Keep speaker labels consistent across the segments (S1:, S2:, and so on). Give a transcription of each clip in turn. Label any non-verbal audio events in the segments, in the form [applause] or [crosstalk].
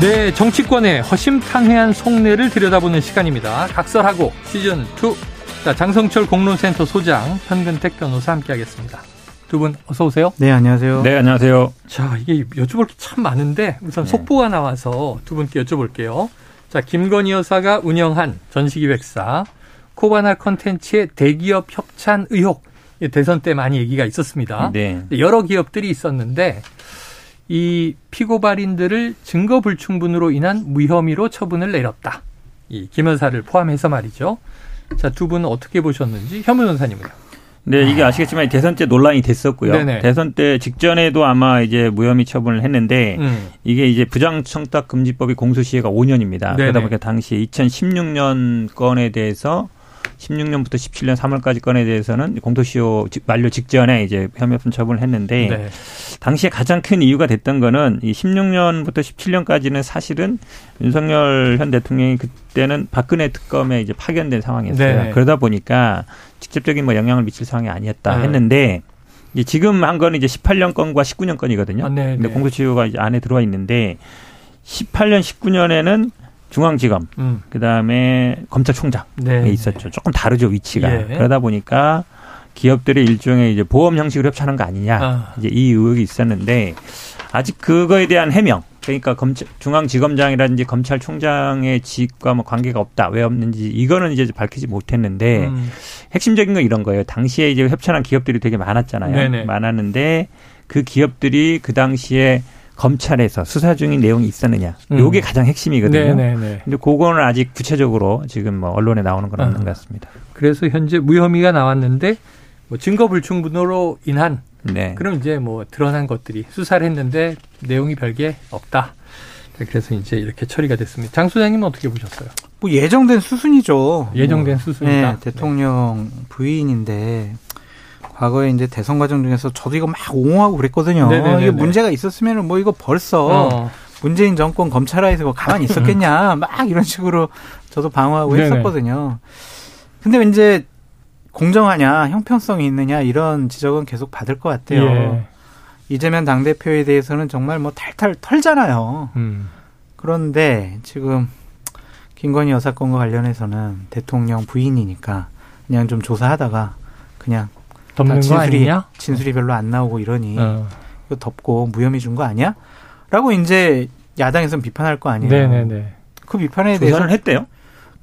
S1: 네, 정치권의 허심탄회한 속내를 들여다보는 시간입니다. 각설하고 시즌 2. 자, 장성철 공론센터 소장, 현근택 변호사 함께하겠습니다. 두 분 어서 오세요.
S2: 네, 안녕하세요.
S3: 네, 안녕하세요.
S1: 자, 이게 여쭤볼 게 참 많은데 우선
S3: 네.
S1: 속보가 나와서 두 분께 여쭤볼게요. 자, 김건희 여사가 운영한 전시기획사 코바나 컨텐츠의 대기업 협찬 의혹. 이 대선 때 많이 얘기가 있었습니다.
S3: 네.
S1: 여러 기업들이 있었는데 이 피고발인들을 증거 불충분으로 인한 무혐의로 처분을 내렸다. 이 김 여사를 포함해서 말이죠. 자, 두 분은 어떻게 보셨는지 현 변호사님은요.
S3: 네, 이게 아시겠지만 대선 때 논란이 됐었고요.
S1: 네네.
S3: 대선 때 직전에도 아마 이제 무혐의 처분을 했는데
S1: 음.
S3: 이게 이제 부장청탁 금지법이 공소시효가 5년입니다.
S1: 네네.
S3: 그러다 보니까 당시에 2016년 건에 대해서 16년부터 17년 3월까지 건에 대해서는 공소시효 직- 만료 직전에 이제 혐의없음 처분을 했는데
S1: 네.
S3: 당시에 가장 큰 이유가 됐던 거는 이 16년부터 17년까지는 사실은 윤석열 현 대통령이 그때는 박근혜 특검에 이제 파견된 상황이었어요.
S1: 네.
S3: 그러다 보니까 직접적인 뭐 영향을 미칠 상황이 아니었다
S1: 아.
S3: 했는데 이제 지금 한 거는 이제 18년 건과 19년 건이거든요.
S1: 아, 네,
S3: 근데
S1: 네.
S3: 공소시효가 이제 안에 들어와 있는데 18년, 19년에는 중앙지검,
S1: 음.
S3: 그 다음에 검찰총장에
S1: 네.
S3: 있었죠. 조금 다르죠 위치가.
S1: 예.
S3: 그러다 보니까 기업들의 일종의 이제 보험 형식으로 협찬한 거 아니냐.
S1: 아.
S3: 이제 이 의혹이 있었는데 아직 그거에 대한 해명. 그러니까 검찰, 중앙지검장이라든지 검찰총장의 직과 뭐 관계가 없다. 왜 없는지 이거는 이제 밝히지 못했는데
S1: 음.
S3: 핵심적인 건 이런 거예요. 당시에 이제 협찬한 기업들이 되게 많았잖아요.
S1: 네네.
S3: 많았는데 그 기업들이 그 당시에 검찰에서 수사 중인 내용이 있었느냐.
S1: 음.
S3: 요게 가장 핵심이거든요.
S1: 네네네.
S3: 근데 그거는 아직 구체적으로 지금 뭐 언론에 나오는 건 없는
S1: 아.
S3: 것 같습니다.
S1: 그래서 현재 무혐의가 나왔는데 뭐 증거 불충분으로 인한
S3: 네.
S1: 그럼 이제 뭐 드러난 것들이 수사를 했는데 내용이 별게 없다. 그래서 이제 이렇게 처리가 됐습니다. 장 소장님은 어떻게 보셨어요?
S2: 뭐 예정된 수순이죠.
S1: 예정된
S2: 뭐,
S1: 수순이다.
S2: 네, 대통령 부인인데 과거에 이제 대선 과정 중에서 저도 이거 막 옹호하고 그랬거든요.
S1: 네네네네.
S2: 이게 문제가 있었으면 뭐 이거 벌써
S1: 어.
S2: 문재인 정권 검찰하에서 뭐 가만히 있었겠냐 막 이런 식으로 저도 방어하고
S1: 네네.
S2: 했었거든요. 근데 이제 공정하냐 형평성이 있느냐 이런 지적은 계속 받을 것 같아요.
S1: 예.
S2: 이재명 당대표에 대해서는 정말 뭐 탈탈 털잖아요.
S1: 음.
S2: 그런데 지금 김건희 여사 건과 관련해서는 대통령 부인이니까 그냥 좀 조사하다가 그냥
S1: 덮는 거
S2: 진술이
S1: 아니냐?
S2: 진술이 별로 안 나오고 이러니
S1: 어.
S2: 이거 덮고 무혐의 준 거 아니야? 라고 이제 야당에서는 비판할 거 아니에요.
S1: 네네네.
S2: 그 비판에 대해서
S3: 조사를 했대요?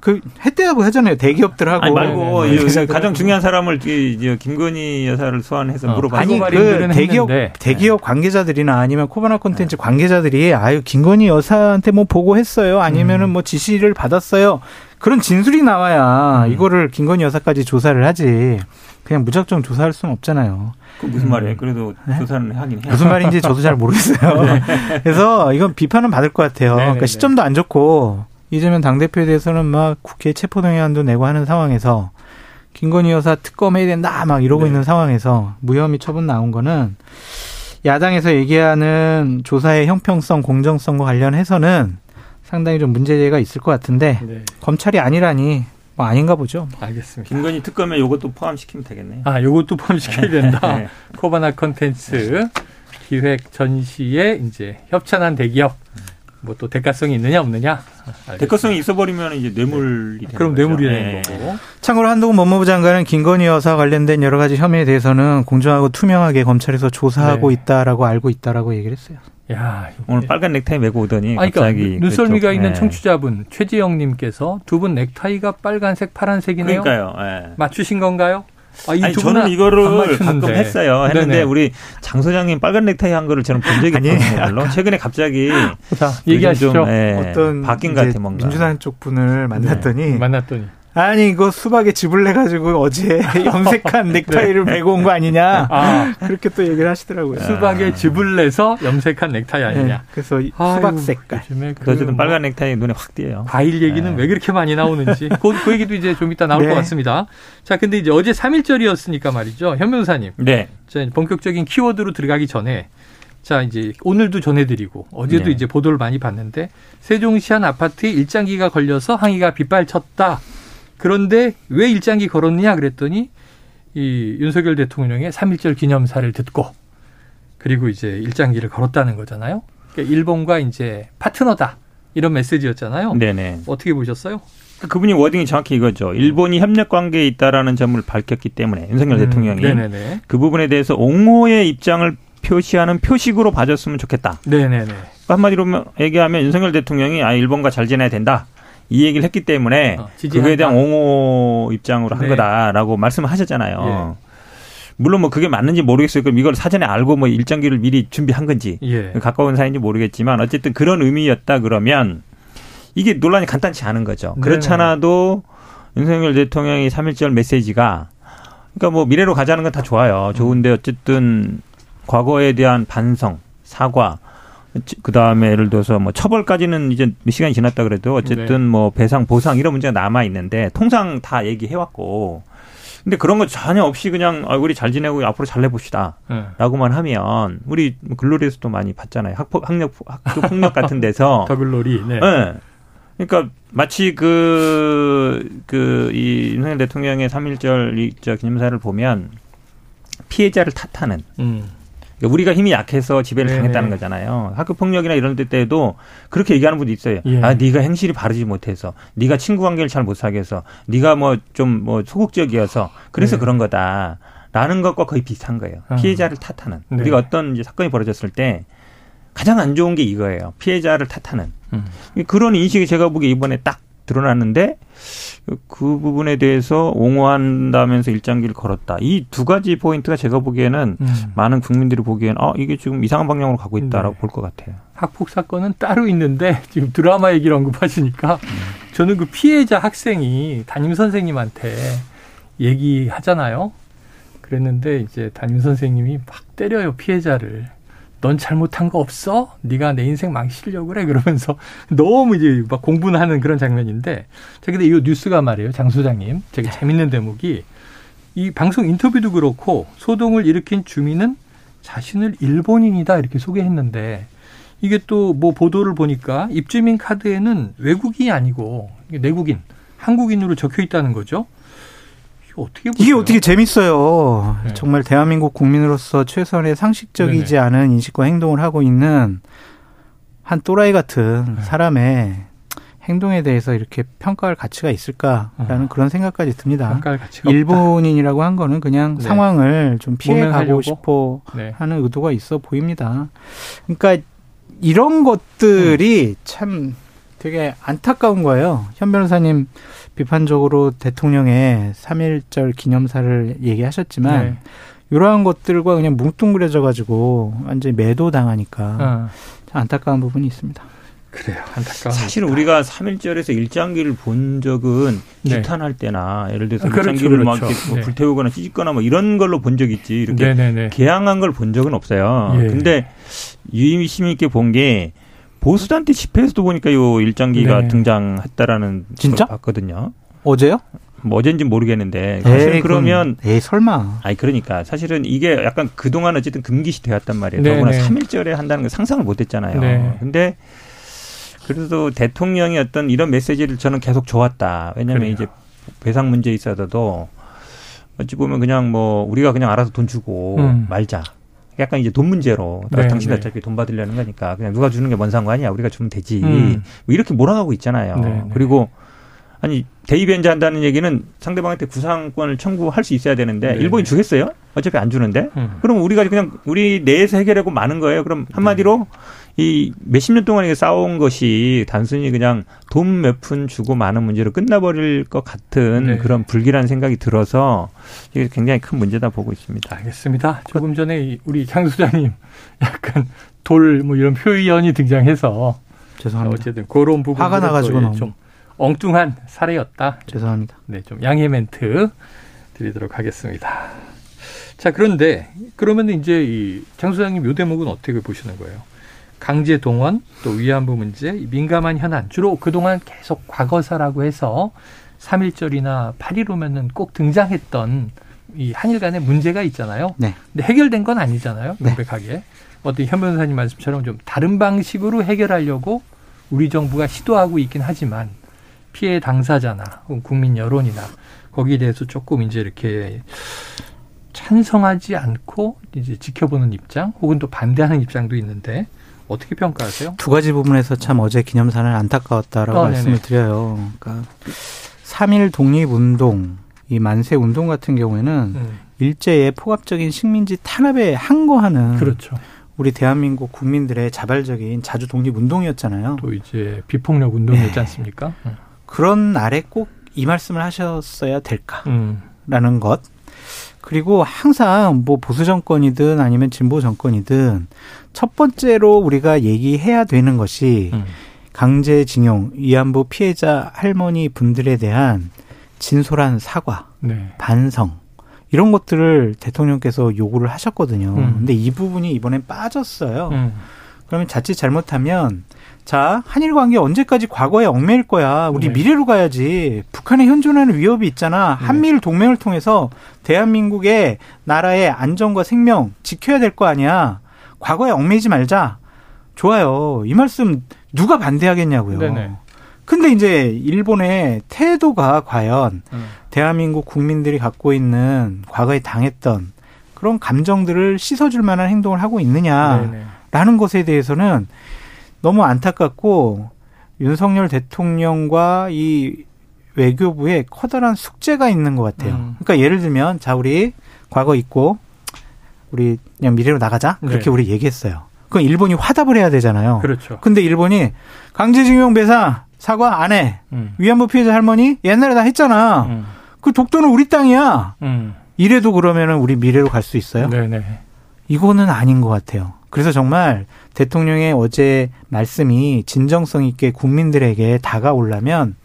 S2: 그 했대라고 하잖아요. 대기업들하고
S3: 아니 말고
S1: 네네.
S3: 이
S2: 기자들하고.
S3: 가장 중요한 사람을 이- 이 김건희 여사를 소환해서
S1: 어,
S3: 물어봤
S2: 아니 그 대기업
S1: 했는데.
S2: 대기업 관계자들이나 아니면 코바나 콘텐츠 관계자들이 아유 김건희 여사한테 뭐 보고했어요 아니면은 뭐 지시를 받았어요 그런 진술이 나와야
S1: 음.
S2: 이거를 김건희 여사까지 조사를 하지 그냥 무작정 조사할 수는 없잖아요
S3: 그 무슨 말이에요? 그래도 조사는 하긴 해요.
S2: 네? 무슨 말인지 저도 잘 모르겠어요 [laughs] 그래서 이건 비판은 받을 것 같아요
S1: 네네네.
S2: 그러니까 시점도 안 좋고 이재명 당대표에 대해서는 막 국회 체포동의안도 내고 하는 상황에서 김건희 여사 특검해야 된다 막 이러고
S1: 네.
S2: 있는 상황에서 무혐의 처분 나온 거는 야당에서 얘기하는 조사의 형평성, 공정성과 관련해서는 상당히 좀 문제가 있을 것 같은데
S1: 네.
S2: 검찰이 아니라니 뭐 아닌가 보죠.
S1: 알겠습니다.
S3: 김건희 특검에 요것도 포함시키면 되겠네요.
S1: 아, 요것도 포함시켜야 된다.
S3: 네.
S1: 코바나 컨텐츠 기획 전시에 이제 협찬한 대기업 뭐 또 대가성이 있느냐 없느냐. 알겠습니다.
S3: 대가성이 있어버리면 이제 뇌물이 되는
S1: 그럼
S3: 거죠.
S1: 뇌물이
S3: 네.
S1: 되는 거고.
S2: 참고로 한동훈 법무부 장관은 김건희 여사 관련된 여러 가지 혐의에 대해서는 공정하고 투명하게 검찰에서 조사하고
S1: 네.
S2: 있다라고 알고 있다라고 얘기를 했어요.
S1: 야,
S3: 오늘 빨간 넥타이 메고 오더니
S1: 아니, 그러니까
S3: 갑자기
S1: 눈썰미가
S3: 그쪽,
S1: 있는
S3: 네.
S1: 청취자분 최지영님께서 두 분 넥타이가 빨간색, 파란색이네요.
S3: 그러니까요. 예.
S1: 맞추신 건가요? 아, 이
S3: 아니
S1: 두
S3: 저는 이거를. 가끔 했어요. 했는데
S1: 네네.
S3: 우리 장 소장님 빨간 넥타이 한 거를 저는 본 적이
S2: 아니,
S3: 없거든요. 물론 최근에 갑자기
S1: 자, 얘기하시죠.
S3: 좀, 예,
S2: 어떤
S3: 바뀐 것 같아 뭔가.
S2: 민주당 쪽 분을 만났더니
S1: 네, 만났더니
S2: 아니 이거 수박에 즙을 내 가지고 어제 [laughs] 염색한 넥타이를
S1: 네.
S2: 메고 온 거 아니냐.
S1: 아,
S2: 그렇게 또 얘기를 하시더라고요.
S1: 수박에 즙을 내서 염색한 넥타이 아니냐.
S2: 네, 그래서 이
S1: 아유,
S2: 수박 색깔.
S1: 요즘에 그
S3: 어쨌든
S1: 뭐
S3: 빨간 넥타이 눈에 확 띄어요.
S1: 과일 얘기는
S3: 네.
S1: 왜 그렇게 많이 나오는지 [laughs] 그, 그 얘기도 이제 좀 이따 나올
S2: 네.
S1: 것 같습니다. 자, 근데 이제 어제 3일절이었으니까 말이죠. 현 변호사님.
S3: 네.
S1: 자, 이제 본격적인 키워드로 들어가기 전에 자, 이제 오늘도 전해드리고 어제도
S3: 네.
S1: 이제 보도를 많이 봤는데 세종시 한 아파트에 일장기가 걸려서 항의가 빗발쳤다. 그런데 왜 일장기 걸었느냐 그랬더니 이 윤석열 대통령의 3.1절 기념사를 듣고 그리고 이제 일장기를 걸었다는 거잖아요. 그러니까 일본과 이제 파트너다. 이런 메시지였잖아요.
S3: 네네.
S1: 어떻게 보셨어요?
S3: 그분이 워딩이 정확히 이거죠. 일본이 협력 관계에 있다라는 점을 밝혔기 때문에 윤석열
S1: 음,
S3: 대통령이
S1: 네네네.
S3: 그 부분에 대해서 옹호의 입장을 표시하는 표식으로 봐줬으면 좋겠다.
S1: 네네네.
S3: 한마디로 얘기하면 윤석열 대통령이 아 일본과 잘 지내야 된다. 이 얘기를 했기 때문에
S1: 어.
S3: 그거에 대한 옹호 입장으로 한
S1: 네.
S3: 거다라고 말씀을 하셨잖아요.
S1: 예.
S3: 물론 뭐 그게 맞는지 모르겠어요. 그럼 이걸 사전에 알고 뭐 일정기를 미리 준비한 건지
S1: 예.
S3: 가까운 사이인지 모르겠지만 어쨌든 그런 의미였다 그러면 이게 논란이 간단치 않은 거죠.
S1: 네네.
S3: 그렇잖아도 윤석열 대통령이 3.1절 메시지가 그러니까 뭐 미래로 가자는 건 다 좋아요. 좋은데 어쨌든 과거에 대한 반성, 사과, 그 다음에 예를 들어서 뭐 처벌까지는 이제 몇 시간이 지났다 그래도 어쨌든
S1: 네.
S3: 뭐 배상, 보상 이런 문제가 남아 있는데 통상 다 얘기해 왔고 근데 그런 거 전혀 없이 그냥 아, 우리 잘 지내고 앞으로 잘 내봅시다.
S1: 예.
S3: 라고만 하면 우리 뭐 글로리에서도 많이 봤잖아요. 학폭, 학력, 학교 폭력 같은 데서. [laughs]
S1: 더 글로리. 네.
S3: 예. 그러니까 마치 그, 그, 이 윤석열 대통령의 3.1절 이, 저 기념사를 보면 피해자를 탓하는.
S1: 음.
S3: 그러니까 우리가 힘이 약해서 지배를
S1: 네네.
S3: 당했다는 거잖아요. 학교 폭력이나 이런 데 때에도 그렇게 얘기하는 분도 있어요.
S1: 예.
S3: 아, 네가 행실이 바르지 못해서, 네가 친구 관계를 잘 못 사게 해서, 네가 뭐 좀뭐 소극적이어서 그래서
S1: 네.
S3: 그런 거다. 라는 것과 거의 비슷한 거예요.
S1: 아.
S3: 피해자를 탓하는.
S1: 네.
S3: 우리가 어떤 이제 사건이 벌어졌을 때 가장 안 좋은 게 이거예요. 피해자를 탓하는.
S1: 음.
S3: 그런 인식이 제가 보기에 이번에 딱 드러났는데 그 부분에 대해서 옹호한다면서 일장기를 걸었다. 이 두 가지 포인트가 제가 보기에는
S1: 음.
S3: 많은 국민들이 보기엔 아 이게 지금 이상한 방향으로 가고 있다라고
S1: 네.
S3: 볼것 같아요.
S1: 학폭 사건은 따로 있는데 지금 드라마 얘기를 언급하시니까 저는 그 피해자 학생이 담임 선생님한테 얘기하잖아요. 그랬는데 이제 담임 선생님이 막 때려요 피해자를. 넌 잘못한 거 없어? 네가 내 인생 망치려고 그래 그러면서 [laughs] 너무 이제 막 공분하는 그런 장면인데 자 근데 이 뉴스가 말이에요 장 소장님 되게 재밌는 대목이 이 방송 인터뷰도 그렇고 소동을 일으킨 주민은 자신을 일본인이다 이렇게 소개했는데 이게 또 뭐 보도를 보니까 입주민 카드에는 외국인이 아니고 내국인, 한국인으로 적혀 있다는 거죠. 어떻게 보세요?
S2: 이게 어떻게 재밌어요.
S1: 네.
S2: 정말 대한민국 국민으로서 최선의 상식적이지
S1: 네네.
S2: 않은 인식과 행동을 하고 있는 한 또라이 같은
S1: 네.
S2: 사람의 행동에 대해서 이렇게 평가할 가치가 있을까라는
S1: 어.
S2: 그런 생각까지 듭니다.
S1: 평가할 가치가 없다.
S2: 일본인이라고 한 거는 그냥
S1: 네.
S2: 상황을 좀 피해
S1: 모면하려고?
S2: 가고 싶어
S1: 네.
S2: 하는 의도가 있어 보입니다. 그러니까 이런 것들이
S1: 음.
S2: 참 되게 안타까운 거예요. 현 변호사님 비판적으로 대통령의 3.1절 기념사를 얘기하셨지만
S1: 네.
S2: 이러한 것들과 그냥 뭉뚱그려져 가지고 완전히 매도당하니까
S1: 어,
S2: 참 안타까운 부분이 있습니다.
S1: 그래요. 안타까운.
S3: 사실 우리가 3.1절에서 일장기를 본 적은
S1: 네.
S3: 규탄할 때나 예를 들어서
S1: 아, 그렇죠,
S3: 일장기를 막
S1: 그렇죠.
S3: 이렇게 뭐
S1: 네.
S3: 불태우거나 찢거나 뭐 이런 걸로 본 적 있지 이렇게
S1: 네네네.
S3: 개항한 걸 본 적은 없어요.
S1: 예.
S3: 근데 유의심 있게 본 게 보수단체 집회에서도 보니까 요 일장기가
S1: 네.
S3: 등장했다라는
S2: 진짜?
S3: 걸 봤거든요.
S2: 어제요?
S3: 뭐 어젠지 모르겠는데 사실
S2: 에이,
S3: 그러면
S2: 에이 설마.
S3: 아니 그러니까 사실은 이게 약간 그동안 어쨌든 금기시 되었단 말이에요.
S1: 네네.
S3: 더구나 3일절에 한다는 걸 상상을 못 했잖아요.
S1: 네.
S3: 근데 그래도 대통령이 어떤 이런 메시지를 저는 계속 좋았다. 왜냐하면
S1: 그래요.
S3: 이제 배상 문제에 있어서도 어찌 보면 그냥 뭐 우리가 그냥 알아서 돈 주고
S1: 음.
S3: 말자. 약간 이제 돈 문제로
S1: 네,
S3: 당신
S1: 네.
S3: 어차피 돈 받으려는 거니까 그냥 누가 주는 게 뭔 상관이야 우리가 주면 되지
S1: 음.
S3: 뭐 이렇게 몰아가고 있잖아요
S1: 네, 네.
S3: 그리고 아니 대의변제 한다는 얘기는 상대방한테 구상권을 청구할 수 있어야 되는데
S1: 네,
S3: 일본이
S1: 네.
S3: 주겠어요 어차피 안 주는데
S1: 음.
S3: 그럼 우리가 그냥 우리 내에서 해결하고 마는 거예요. 그럼 한마디로 이 몇십 년 동안 이게 싸운 것이 단순히 그냥 돈 몇 푼 주고 마는 문제로 끝나버릴 것 같은
S1: 네.
S3: 그런 불길한 생각이 들어서 이게 굉장히 큰 문제다 보고 있습니다.
S1: 알겠습니다. 조금 전에 이 우리 장 소장님 약간 돌 뭐 이런 표현이 등장해서
S2: 죄송합니다.
S1: 어쨌든 그런 부분
S2: 화가 나가지고 너무.
S1: 좀 엉뚱한 사례였다.
S2: 죄송합니다.
S1: 네, 좀 양해 멘트 드리도록 하겠습니다. 자, 그런데 그러면 이제 이장 소장님 요 대목은 어떻게 보시는 거예요? 강제 동원 또 위안부 문제 민감한 현안 주로 그동안 계속 과거사라고 해서 3.1절이나 8.15면은 꼭 등장했던 이 한일 간의 문제가 있잖아요.
S2: 네.
S1: 근데 해결된 건 아니잖아요.
S2: 네.
S1: 명백하게. 어떤 현 변호사님 말씀처럼 좀 다른 방식으로 해결하려고 우리 정부가 시도하고 있긴 하지만 피해 당사자나 국민 여론이나 거기에 대해서 조금 이제 이렇게 찬성하지 않고 이제 지켜보는 입장 혹은 또 반대하는 입장도 있는데 어떻게 평가하세요?
S2: 두 가지 부분에서 참 어제 기념사는 안타까웠다라고
S1: 어,
S2: 말씀을
S1: 네네.
S2: 드려요. 그러니까 3.1 독립운동, 이 만세 운동 같은 경우에는
S1: 음,
S2: 일제의 포괄적인 식민지 탄압에 항거하는
S1: 그렇죠.
S2: 우리 대한민국 국민들의 자발적인 자주 독립 운동이었잖아요.
S1: 또 이제 비폭력 운동이었지 않습니까? 음.
S2: 그런 날에 꼭 이 말씀을 하셨어야 될까라는
S1: 음.
S2: 것. 그리고 항상 뭐 보수 정권이든 아니면 진보 정권이든 첫 번째로 우리가 얘기해야 되는 것이
S1: 음.
S2: 강제징용, 위안부 피해자 할머니 분들에 대한 진솔한 사과,
S1: 네.
S2: 반성 이런 것들을 대통령께서 요구를 하셨거든요.
S1: 음.
S2: 근데 이 부분이 이번엔 빠졌어요.
S1: 음.
S2: 그러면 자칫 잘못하면 자 한일 관계 언제까지 과거에 얽매일 거야. 우리
S1: 네.
S2: 미래로 가야지. 북한에 현존하는 위협이 있잖아.
S1: 네.
S2: 한미일 동맹을 통해서 대한민국의 나라의 안전과 생명 지켜야 될 거 아니야. 과거에 얽매이지 말자. 좋아요. 이 말씀 누가 반대하겠냐고요.
S1: 네네.
S2: 근데 이제 일본의 태도가 과연
S1: 음.
S2: 대한민국 국민들이 갖고 있는 과거에 당했던 그런 감정들을 씻어줄 만한 행동을 하고 있느냐라는
S1: 네네.
S2: 것에 대해서는 너무 안타깝고 윤석열 대통령과 이 외교부에 커다란 숙제가 있는 것 같아요.
S1: 음.
S2: 그러니까 예를 들면 자 우리 과거 있고 우리 그냥 미래로 나가자 그렇게
S1: 네.
S2: 우리 얘기했어요. 그럼 일본이 화답을 해야 되잖아요.
S1: 그렇죠.
S2: 근데 일본이 강제징용 배상 사과 안 해.
S1: 음.
S2: 위안부 피해자 할머니 옛날에 다 했잖아.
S1: 음.
S2: 그 독도는 우리 땅이야.
S1: 음.
S2: 이래도 그러면은 우리 미래로 갈 수 있어요?
S1: 네네.
S2: 이거는 아닌 것 같아요. 그래서 정말 대통령의 어제 말씀이 진정성 있게 국민들에게 다가오려면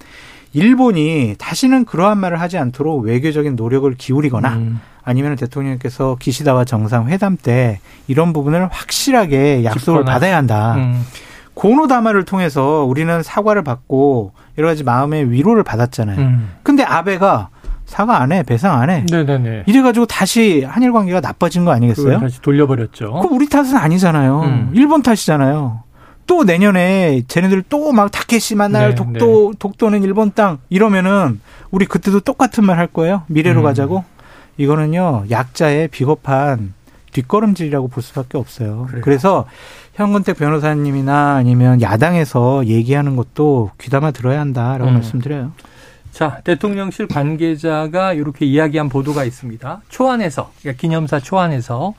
S2: 일본이 다시는 그러한 말을 하지 않도록 외교적인 노력을 기울이거나
S1: 음.
S2: 아니면 대통령께서 기시다와 정상회담 때 이런 부분을 확실하게 약속을
S1: 짚거나.
S2: 받아야 한다.
S1: 음.
S2: 고노 담화를 통해서 우리는 사과를 받고 여러 가지 마음의 위로를 받았잖아요.
S1: 음.
S2: 근데 아베가 사과 안 해, 배상 안 해.
S1: 네네네.
S2: 이래가지고 다시 한일 관계가 나빠진 거 아니겠어요?
S1: 다시 돌려버렸죠.
S2: 그 우리 탓은 아니잖아요.
S1: 음.
S2: 일본 탓이잖아요. 또 내년에 쟤네들 또막 타케시 만날
S1: 네,
S2: 독도 독도는 일본 땅 이러면은 우리 그때도 똑같은 말 할 거예요. 미래로
S1: 음.
S2: 가자고. 이거는요 약자의 비겁한 뒷걸음질이라고 볼 수밖에 없어요.
S1: 그래요.
S2: 그래서 현근택 변호사님이나 아니면 야당에서 얘기하는 것도 귀담아 들어야 한다라고
S1: 음.
S2: 말씀드려요.
S1: 자, 대통령실 관계자가 이렇게 이야기한 보도가 있습니다. 초안에서, 그러니까 기념사 초안에서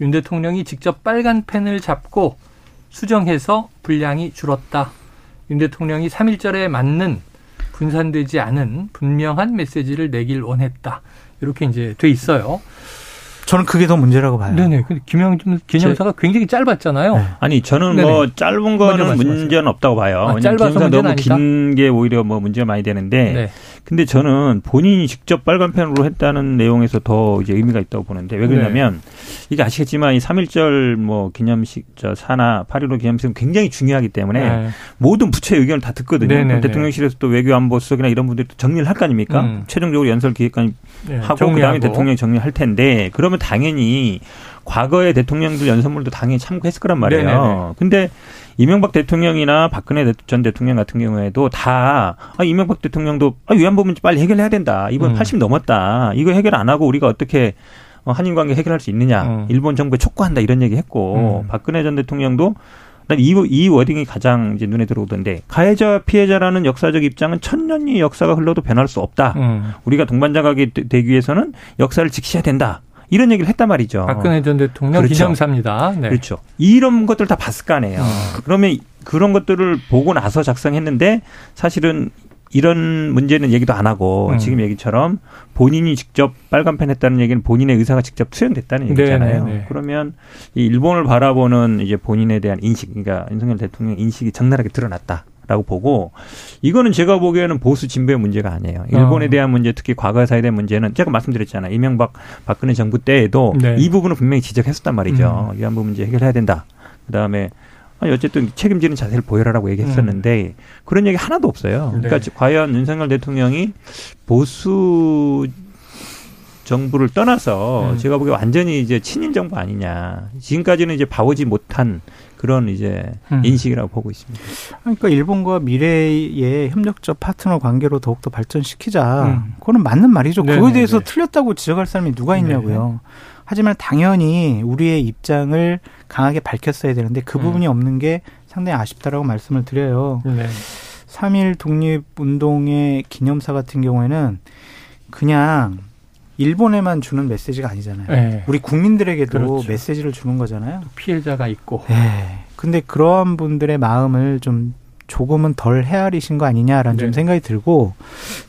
S1: 윤 대통령이 직접 빨간 펜을 잡고 수정해서 분량이 줄었다. 윤 대통령이 3.1절에 맞는 분산되지 않은 분명한 메시지를 내길 원했다. 이렇게 이제 돼 있어요.
S2: 저는 그게 더 문제라고 봐요.
S1: 네네. 근데 김영준 기념사가 굉장히 짧았잖아요.
S2: 네.
S3: 아니 저는
S1: 네네.
S3: 뭐 짧은 거는. 문제는 없다고 봐요.
S1: 아, 짧아서
S3: 너무? 긴 게 오히려 뭐 문제가 많이 되는데
S1: 네.
S3: 근데 저는 본인이 직접 빨간 펜으로 했다는 내용에서 더 이제 의미가 있다고 보는데 왜 그러냐면
S1: 네.
S3: 이게 아시겠지만 이 3.1절 뭐 기념식 저 사나 8.15 기념식은 굉장히 중요하기 때문에
S1: 네.
S3: 모든 부처의 의견을 다 듣거든요.
S1: 네네네.
S3: 그럼 대통령실에서 또 외교안보 수석이나 이런 분들이 또 정리를 할 거 아닙니까?
S1: 음.
S3: 최종적으로 연설 기획관이
S1: 네,
S3: 하고
S1: 정리하고.
S3: 그다음에 대통령이 정리할 텐데 그러면 당연히 과거의 대통령들 연설물도 당연히 참고했을 거란 말이에요.
S1: 네네네.
S3: 근데 이명박 대통령이나 박근혜 전 대통령 같은 경우에도 다 아, 이명박 대통령도 아, 위안부 문제 빨리 해결해야 된다. 이번
S1: 음.
S3: 80 넘었다. 이거 해결 안 하고 우리가 어떻게 어, 한일 관계 해결할 수 있느냐.
S1: 음.
S3: 일본 정부에 촉구한다 이런 얘기 했고
S1: 음.
S3: 박근혜 전 대통령도 난이 이 워딩이 가장 이제 눈에 들어오던데 가해자 피해자라는 역사적 입장은 천년이 역사가 흘러도 변할 수 없다.
S1: 음.
S3: 우리가 동반자각이 되- 되기 위해서는 역사를 지키셔야 된다. 이런 얘기를 했단 말이죠.
S1: 박근혜 전 대통령
S3: 그렇죠.
S1: 기념사입니다. 네.
S3: 그렇죠. 이런 것들 다 봤을 거 아니에요. 그러면 그런 것들을 보고 나서 작성했는데 사실은 이런 문제는 얘기도 안 하고
S1: 음.
S3: 지금 얘기처럼 본인이 직접 빨간펜 했다는 얘기는 본인의 의사가 직접 투영됐다는 얘기잖아요.
S1: 네, 네, 네.
S3: 그러면 이 일본을 바라보는 이제 본인에 대한 인식, 그러니까 윤석열 대통령 인식이 적나라하게 드러났다 라고 보고 이거는 제가 보기에는 보수 진보의 문제가 아니에요. 일본에
S1: 어.
S3: 대한 문제, 특히 과거사에 대한 문제는 제가 말씀드렸잖아요. 이명박 박근혜 정부 때에도
S1: 네.
S3: 이 부분은 분명히 지적했었단 말이죠. 위안부 문제 해결해야 된다. 그다음에 아니 어쨌든 책임지는 자세를 보여라라고 얘기했었는데 그런 얘기 하나도 없어요.
S1: 네.
S3: 그러니까 과연 윤석열 대통령이 보수 정부를 떠나서
S1: 음.
S3: 제가 보기에 완전히 이제 친일 정부 아니냐. 지금까지는 이제 봐오지 못한 그런 이제
S1: 음.
S3: 인식이라고 보고 있습니다.
S2: 그러니까 일본과 미래의 협력적 파트너 관계로 더욱더 발전시키자.
S1: 음.
S2: 그거는 맞는 말이죠.
S1: 네네네.
S2: 그거에 대해서 틀렸다고 지적할 사람이 누가 있냐고요. 하지만 당연히 우리의 입장을 강하게 밝혔어야 되는데 그
S1: 음.
S2: 부분이 없는 게 상당히 아쉽다라고 말씀을 드려요.
S1: 네.
S2: 3.1 독립운동의 기념사 같은 경우에는 그냥 일본에만 주는 메시지가 아니잖아요.
S1: 네.
S2: 우리 국민들에게도
S1: 그렇죠.
S2: 메시지를 주는 거잖아요.
S1: 피해자가 있고.
S2: 네. 근데 그러한 분들의 마음을 좀 조금은 덜 헤아리신 거 아니냐라는 좀
S1: 네.
S2: 생각이 들고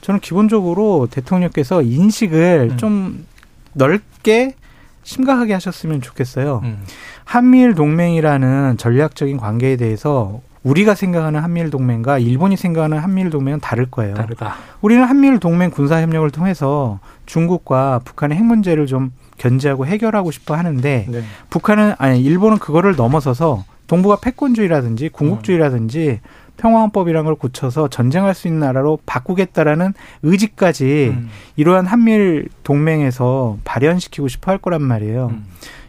S2: 저는 기본적으로 대통령께서 인식을
S1: 음.
S2: 좀 넓게 심각하게 하셨으면 좋겠어요.
S1: 음.
S2: 한미일 동맹이라는 전략적인 관계에 대해서 우리가 생각하는 한미일 동맹과 일본이 생각하는 한미일 동맹은 다를 거예요.
S1: 다르다.
S2: 우리는 한미일 동맹 군사 협력을 통해서 중국과 북한의 핵 문제를 좀 견제하고 해결하고 싶어 하는데
S1: 네.
S2: 북한은 아니 일본은 그거를 넘어서서 동북아 패권주의라든지 궁극주의라든지 평화헌법이라는 걸 고쳐서 전쟁할 수 있는 나라로 바꾸겠다라는 의지까지
S1: 음.
S2: 이러한 한미일 동맹에서 발현시키고 싶어 할 거란 말이에요.
S1: 음.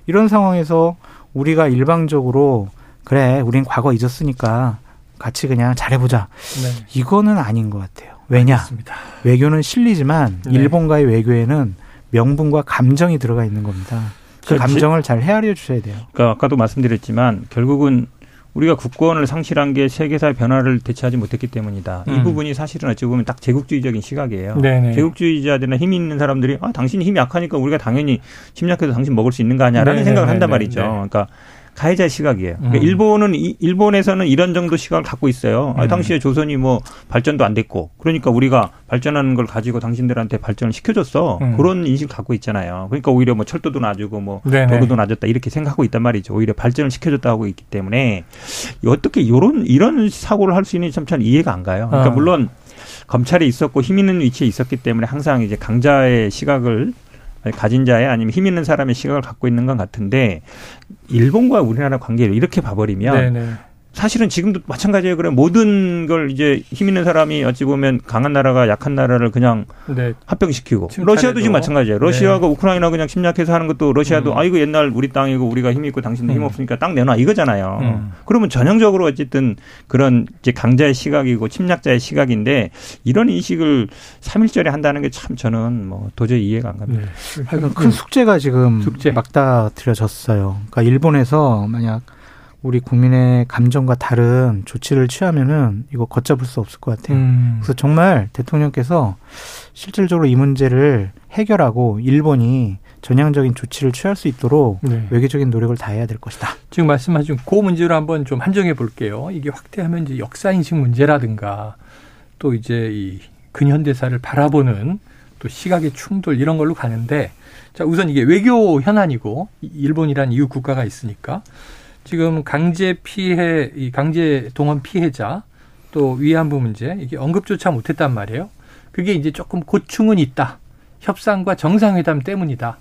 S2: 이런 상황에서 우리가 일방적으로 그래, 우린 과거 잊었으니까 같이 그냥 잘해보자.
S1: 네.
S2: 이거는 아닌 것 같아요. 왜냐?
S1: 맞습니다.
S2: 외교는 실리지만
S1: 네.
S2: 일본과의 외교에는 명분과 감정이 들어가 있는 겁니다. 그
S3: 저-
S2: 감정을 잘 헤아려 주셔야 돼요.
S3: 그러니까 아까도 말씀드렸지만 결국은 우리가 국권을 상실한 게 세계사의 변화를 대체하지 못했기 때문이다. 이
S1: 음.
S3: 부분이 사실은 어찌 보면 딱 제국주의적인 시각이에요.
S1: 네네.
S3: 제국주의자들이나 힘 있는 사람들이 아 당신이 힘이 약하니까 우리가 당연히 침략해서 당신 먹을 수 있는 거 아니야라는
S1: 네네네네.
S3: 생각을 한단 말이죠.
S1: 네.
S3: 그러니까 가해자 시각이에요. 그러니까
S1: 음.
S3: 일본은 이- 일본에서는 이런 정도 시각을 갖고 있어요. 아,
S1: 음.
S3: 당시에 조선이 뭐 발전도 안 됐고 그러니까 우리가 발전하는 걸 가지고 당신들한테 발전을 시켜줬어.
S1: 음.
S3: 그런 인식을 갖고 있잖아요. 그러니까 오히려 뭐 철도도 놔주고 뭐
S1: 네네.
S3: 도로도 놔줬다 이렇게 생각하고 있단 말이죠. 오히려 발전을 시켜줬다 하고 있기 때문에 어떻게 이런 이런 사고를 할 수 있는지 참잘 이해가 안 가요. 그러니까
S1: 어.
S3: 물론 검찰이 있었고 힘 있는 위치에 있었기 때문에 항상 이제 강자의 시각을 가진 자의 아니면 힘 있는 사람의 시각을 갖고 있는 것 같은데 일본과 우리나라 관계를 이렇게 봐버리면
S1: 네네.
S3: 사실은 지금도 마찬가지예요. 그래 모든 걸 이제 힘 있는 사람이 어찌 보면 강한 나라가 약한 나라를 그냥
S1: 네.
S3: 합병시키고. 러시아도 지금 마찬가지예요. 러시아가 우크라이나 그냥 침략해서 하는 것도 러시아도
S1: 음.
S3: 아 이거 옛날 우리 땅이고 우리가 힘 있고 당신도 힘
S1: 음.
S3: 없으니까 땅 내놔 이거잖아요.
S1: 음.
S3: 그러면 전형적으로 어쨌든 그런 이제 강자의 시각이고 침략자의 시각인데 이런 인식을 삼일절에 한다는 게 참 저는 뭐 도저히 이해가 안 갑니다.
S1: 네.
S2: 큰 숙제가 지금
S1: 숙제.
S2: 막다트려졌어요. 그러니까 일본에서 만약 우리 국민의 감정과 다른 조치를 취하면은 이거 걷잡을 수 없을 것 같아요.
S1: 음.
S2: 그래서 정말 대통령께서 실질적으로 이 문제를 해결하고 일본이 전향적인 조치를 취할 수 있도록
S1: 네.
S2: 외교적인 노력을 다해야 될 것이다.
S1: 지금 말씀하신 그 문제로 한번 좀 한정해 볼게요. 이게 확대하면 이제 역사 인식 문제라든가 또 이제 이 근현대사를 바라보는 또 시각의 충돌 이런 걸로 가는데 자 우선 이게 외교 현안이고 이- 일본이란 이웃 국가가 있으니까 지금 강제 피해 이 강제 동원 피해자 또 위안부 문제 이게 언급조차 못했단 말이에요. 그게 이제 조금 고충은 있다. 협상과 정상회담 때문이다.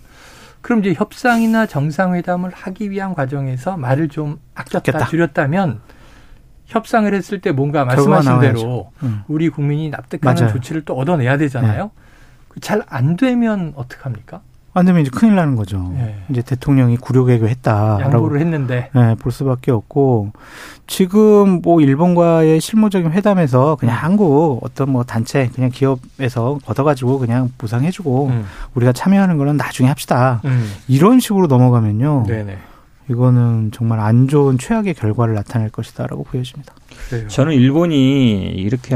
S1: 그럼 이제 협상이나 정상회담을 하기 위한 과정에서 말을 좀 아꼈다,
S2: 아꼈다.
S1: 줄였다면 협상을 했을 때 뭔가 말씀하신. 대로
S2: 음.
S1: 우리 국민이 납득하는
S2: 맞아요. 네.
S1: 조치를 또 얻어내야 되잖아요. 잘안 되면 어떡합니까?
S2: 안 되면 이제 큰일 나는 거죠.
S1: 예.
S2: 이제 대통령이 굴욕외교 했다라고
S1: 양보를 했는데
S2: 네, 볼 수밖에 없고 지금 뭐 일본과의 실무적인 회담에서 그냥
S1: 음.
S2: 한국 어떤 뭐 단체 그냥 기업에서 걷어가지고 그냥 보상해주고
S1: 음.
S2: 우리가 참여하는 거는 나중에 합시다
S1: 음.
S2: 이런 식으로 넘어가면요
S1: 네네.
S2: 이거는 정말 안 좋은 최악의 결과를 나타낼 것이다라고 보여집니다.
S1: 그래요.
S3: 저는 일본이 이렇게?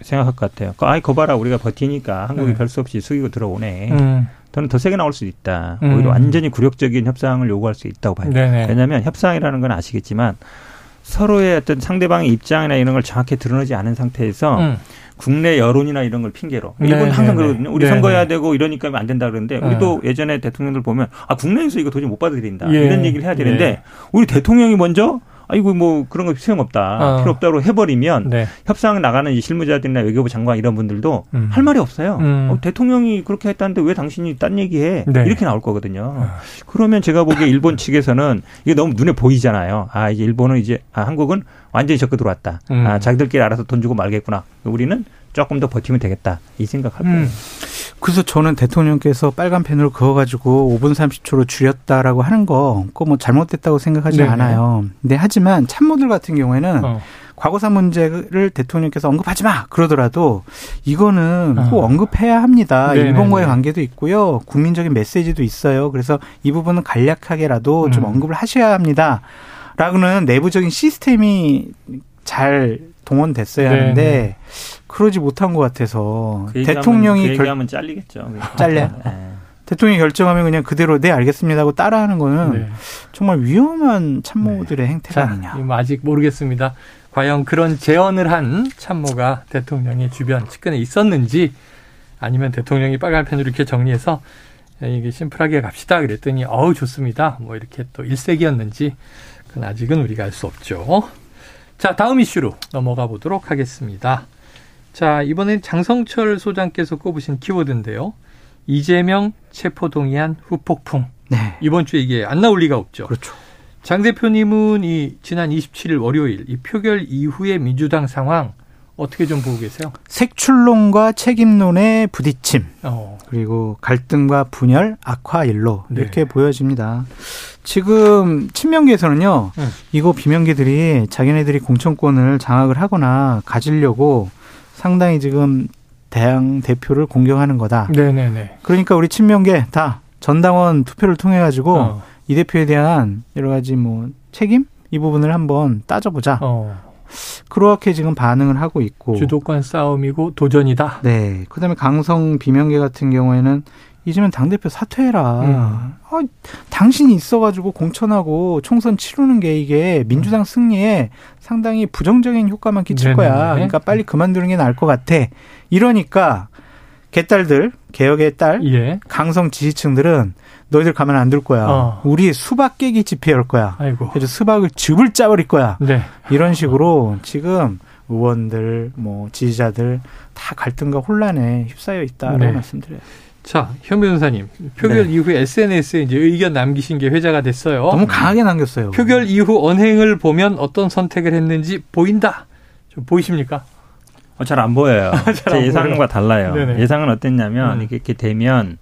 S3: 생각할 것 같아요. 아이 거봐라 우리가 버티니까 한국이
S1: 네.
S3: 별수 없이 숙이고 들어오네.
S1: 음.
S3: 저는 더 세게 나올 수 있다.
S1: 음.
S3: 오히려 완전히 굴욕적인 협상을 요구할 수 있다고 봐요.
S1: 네네.
S3: 왜냐하면 협상이라는 건 아시겠지만 서로의 어떤 상대방의 입장이나 이런 걸 정확히 드러내지 않은 상태에서
S1: 음.
S3: 국내 여론이나 이런 걸 핑계로
S1: 네,
S3: 일본 은 항상
S1: 네,
S3: 그러거든요. 우리
S1: 네,
S3: 선거해야
S1: 네.
S3: 되고 이러니까 안 된다 그러는데
S1: 네.
S3: 우리도 예전에 대통령들 보면 아 국내에서 이거 도저히 못 받아들인다
S1: 예.
S3: 이런 얘기를 해야 되는데
S1: 예.
S3: 우리 대통령이 먼저 아이고 뭐 그런 거 소용없다.
S1: 어.
S3: 필요 없다고 해버리면
S1: 네.
S3: 협상 나가는 이 실무자들이나 외교부 장관 이런 분들도
S1: 음.
S3: 할 말이 없어요.
S1: 음.
S3: 어, 대통령이 그렇게 했다는데 왜 당신이 딴 얘기해?
S1: 네.
S3: 이렇게 나올 거거든요. 그러면 제가 보기에 일본 측에서는 이게 너무 눈에 보이잖아요. 아 이제 일본은 이제 아, 한국은 완전히 적극 들어왔다.
S1: 음.
S3: 아 자기들끼리 알아서 돈 주고 말겠구나. 우리는 조금 더 버티면 되겠다. 이 생각할 거예요.
S1: 음.
S2: 그래서 저는 대통령께서 빨간 펜으로 그어가지고 5분 30초로 줄였다라고 하는 거, 그거 뭐 잘못됐다고 생각하지
S1: 네네.
S2: 않아요. 근데 하지만 참모들 같은 경우에는
S1: 어.
S2: 과거사 문제를 대통령께서 언급하지 마 그러더라도 이거는
S1: 어.
S2: 꼭 언급해야 합니다.
S1: 네네네.
S2: 일본과의 관계도 있고요. 국민적인 메시지도 있어요. 그래서 이 부분은 간략하게라도 좀
S1: 음.
S2: 언급을 하셔야 합니다. 라고는 내부적인 시스템이 잘 동원됐어야
S1: 네네.
S2: 하는데 그러지 못한 것 같아서
S3: 그
S2: 대통령이
S3: 그
S2: 결,
S3: 얘기하면 잘리겠죠. [laughs]
S2: 잘려요?
S3: 네.
S2: 대통령이 결정하면 그냥 그대로 네 알겠습니다 하고 따라하는 거는
S1: 네.
S2: 정말 위험한 참모들의 행태가
S1: 자,
S2: 아니냐.
S1: 아직 모르겠습니다. 과연 그런 제언을 한 참모가 대통령의 주변 측근에 있었는지 아니면 대통령이 빨간 펜으로 이렇게 정리해서 야, 이게 심플하게 갑시다 그랬더니 어우 좋습니다. 뭐 이렇게 또 일색이었는지 그건 아직은 우리가 알 수 없죠. 자 다음 이슈로 넘어가 보도록 하겠습니다. 자 이번엔 장성철 소장께서 꼽으신 키워드인데요. 이재명 체포동의안 후폭풍.
S2: 네.
S1: 이번 주에 이게 안 나올 리가 없죠.
S2: 그렇죠.
S1: 장 대표님은 이 지난 27일 월요일 이 표결 이후의 민주당 상황 어떻게 좀 보고 계세요?
S2: 색출론과 책임론의 부딪힘.
S1: 어,
S2: 그리고 갈등과 분열, 악화 일로
S1: 네.
S2: 이렇게 보여집니다. 지금 친명계에서는요,
S1: 음.
S2: 이거 비명계들이 자기네들이 공천권을 장악을 하거나 가지려고 상당히 지금 대항 대표를 공격하는 거다.
S1: 네네네.
S2: 그러니까 우리 친명계 다 전당원 투표를 통해 가지고
S1: 어,
S2: 이 대표에 대한 여러 가지 뭐 책임 이 부분을 한번 따져보자.
S1: 어,
S2: 그렇게 지금 반응을 하고 있고.
S1: 주도권 싸움이고 도전이다.
S2: 네. 그다음에 강성 비명계 같은 경우에는 이제는 당 대표 사퇴해라.
S1: 음.
S2: 아, 당신이 있어가지고 공천하고 총선 치르는 게 이게 민주당 승리에 상당히 부정적인 효과만 끼칠. 거야. 그러니까 빨리 그만두는 게 나을 것 같아. 이러니까 개딸들 개혁의 딸
S1: 예.
S2: 강성 지지층들은 너희들 가면 안 둘 거야.
S1: 어.
S2: 우리 수박 깨기 집회 열 거야.
S1: 아이고.
S2: 그래서 수박을 즙을 짜버릴 거야.
S1: 네.
S2: 이런 식으로 지금 의원들, 뭐 지지자들 다 갈등과 혼란에 휩싸여 있다라고
S1: 네.
S2: 말씀드려요.
S1: 자, 현 변호사님. 표결
S2: 네.
S1: 이후에 SNS에 이제 의견 남기신 게 회자가 됐어요.
S2: 너무 강하게 남겼어요.
S1: 표결 이후 언행을 보면 어떤 선택을 했는지 보인다. 좀 보이십니까?
S3: 어, 잘 안 보여요. [laughs] 안제 예상과
S1: 보여요.
S3: 달라요.
S1: 네네.
S3: 예상은 어땠냐면
S1: 음.
S3: 이렇게, 되면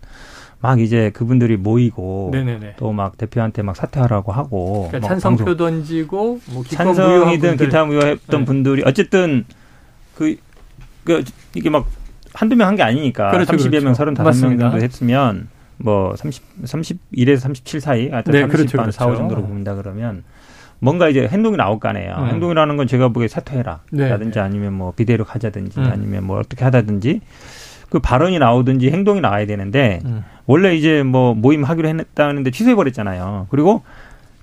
S3: 막 이제 그분들이 모이고. 또 막 대표한테 막 사퇴하라고 하고
S1: 그러니까
S3: 뭐
S1: 찬성표
S3: 방송-
S1: 던지고 뭐
S3: 찬성이든
S1: 분들.
S3: 기타 무효했던
S1: 네.
S3: 분들이 어쨌든 그, 그 이게 막 한두 명 한 게 아니니까
S1: 그렇죠,
S3: 30여 명,
S1: 그렇죠.
S3: 35명
S1: 맞습니다.
S3: 정도 했으면 뭐 30, 31에서 37 사이, 하여튼
S1: 네,
S3: 30,
S1: 그렇죠,
S3: 반, 4, 5
S1: 그렇죠.
S3: 정도로 본다 그러면 뭔가 이제 행동이 나올 거 아니에요.
S1: 음.
S3: 행동이라는 건 제가 보기에 사퇴해라.
S1: 네,
S3: 라든지
S1: 네.
S3: 아니면 뭐 비대로 가자든지
S1: 음.
S3: 아니면 뭐 어떻게 하다든지 그 발언이 나오든지 행동이 나와야 되는데
S1: 음.
S3: 원래 이제 뭐 모임 하기로 했다는데 취소해 버렸잖아요. 그리고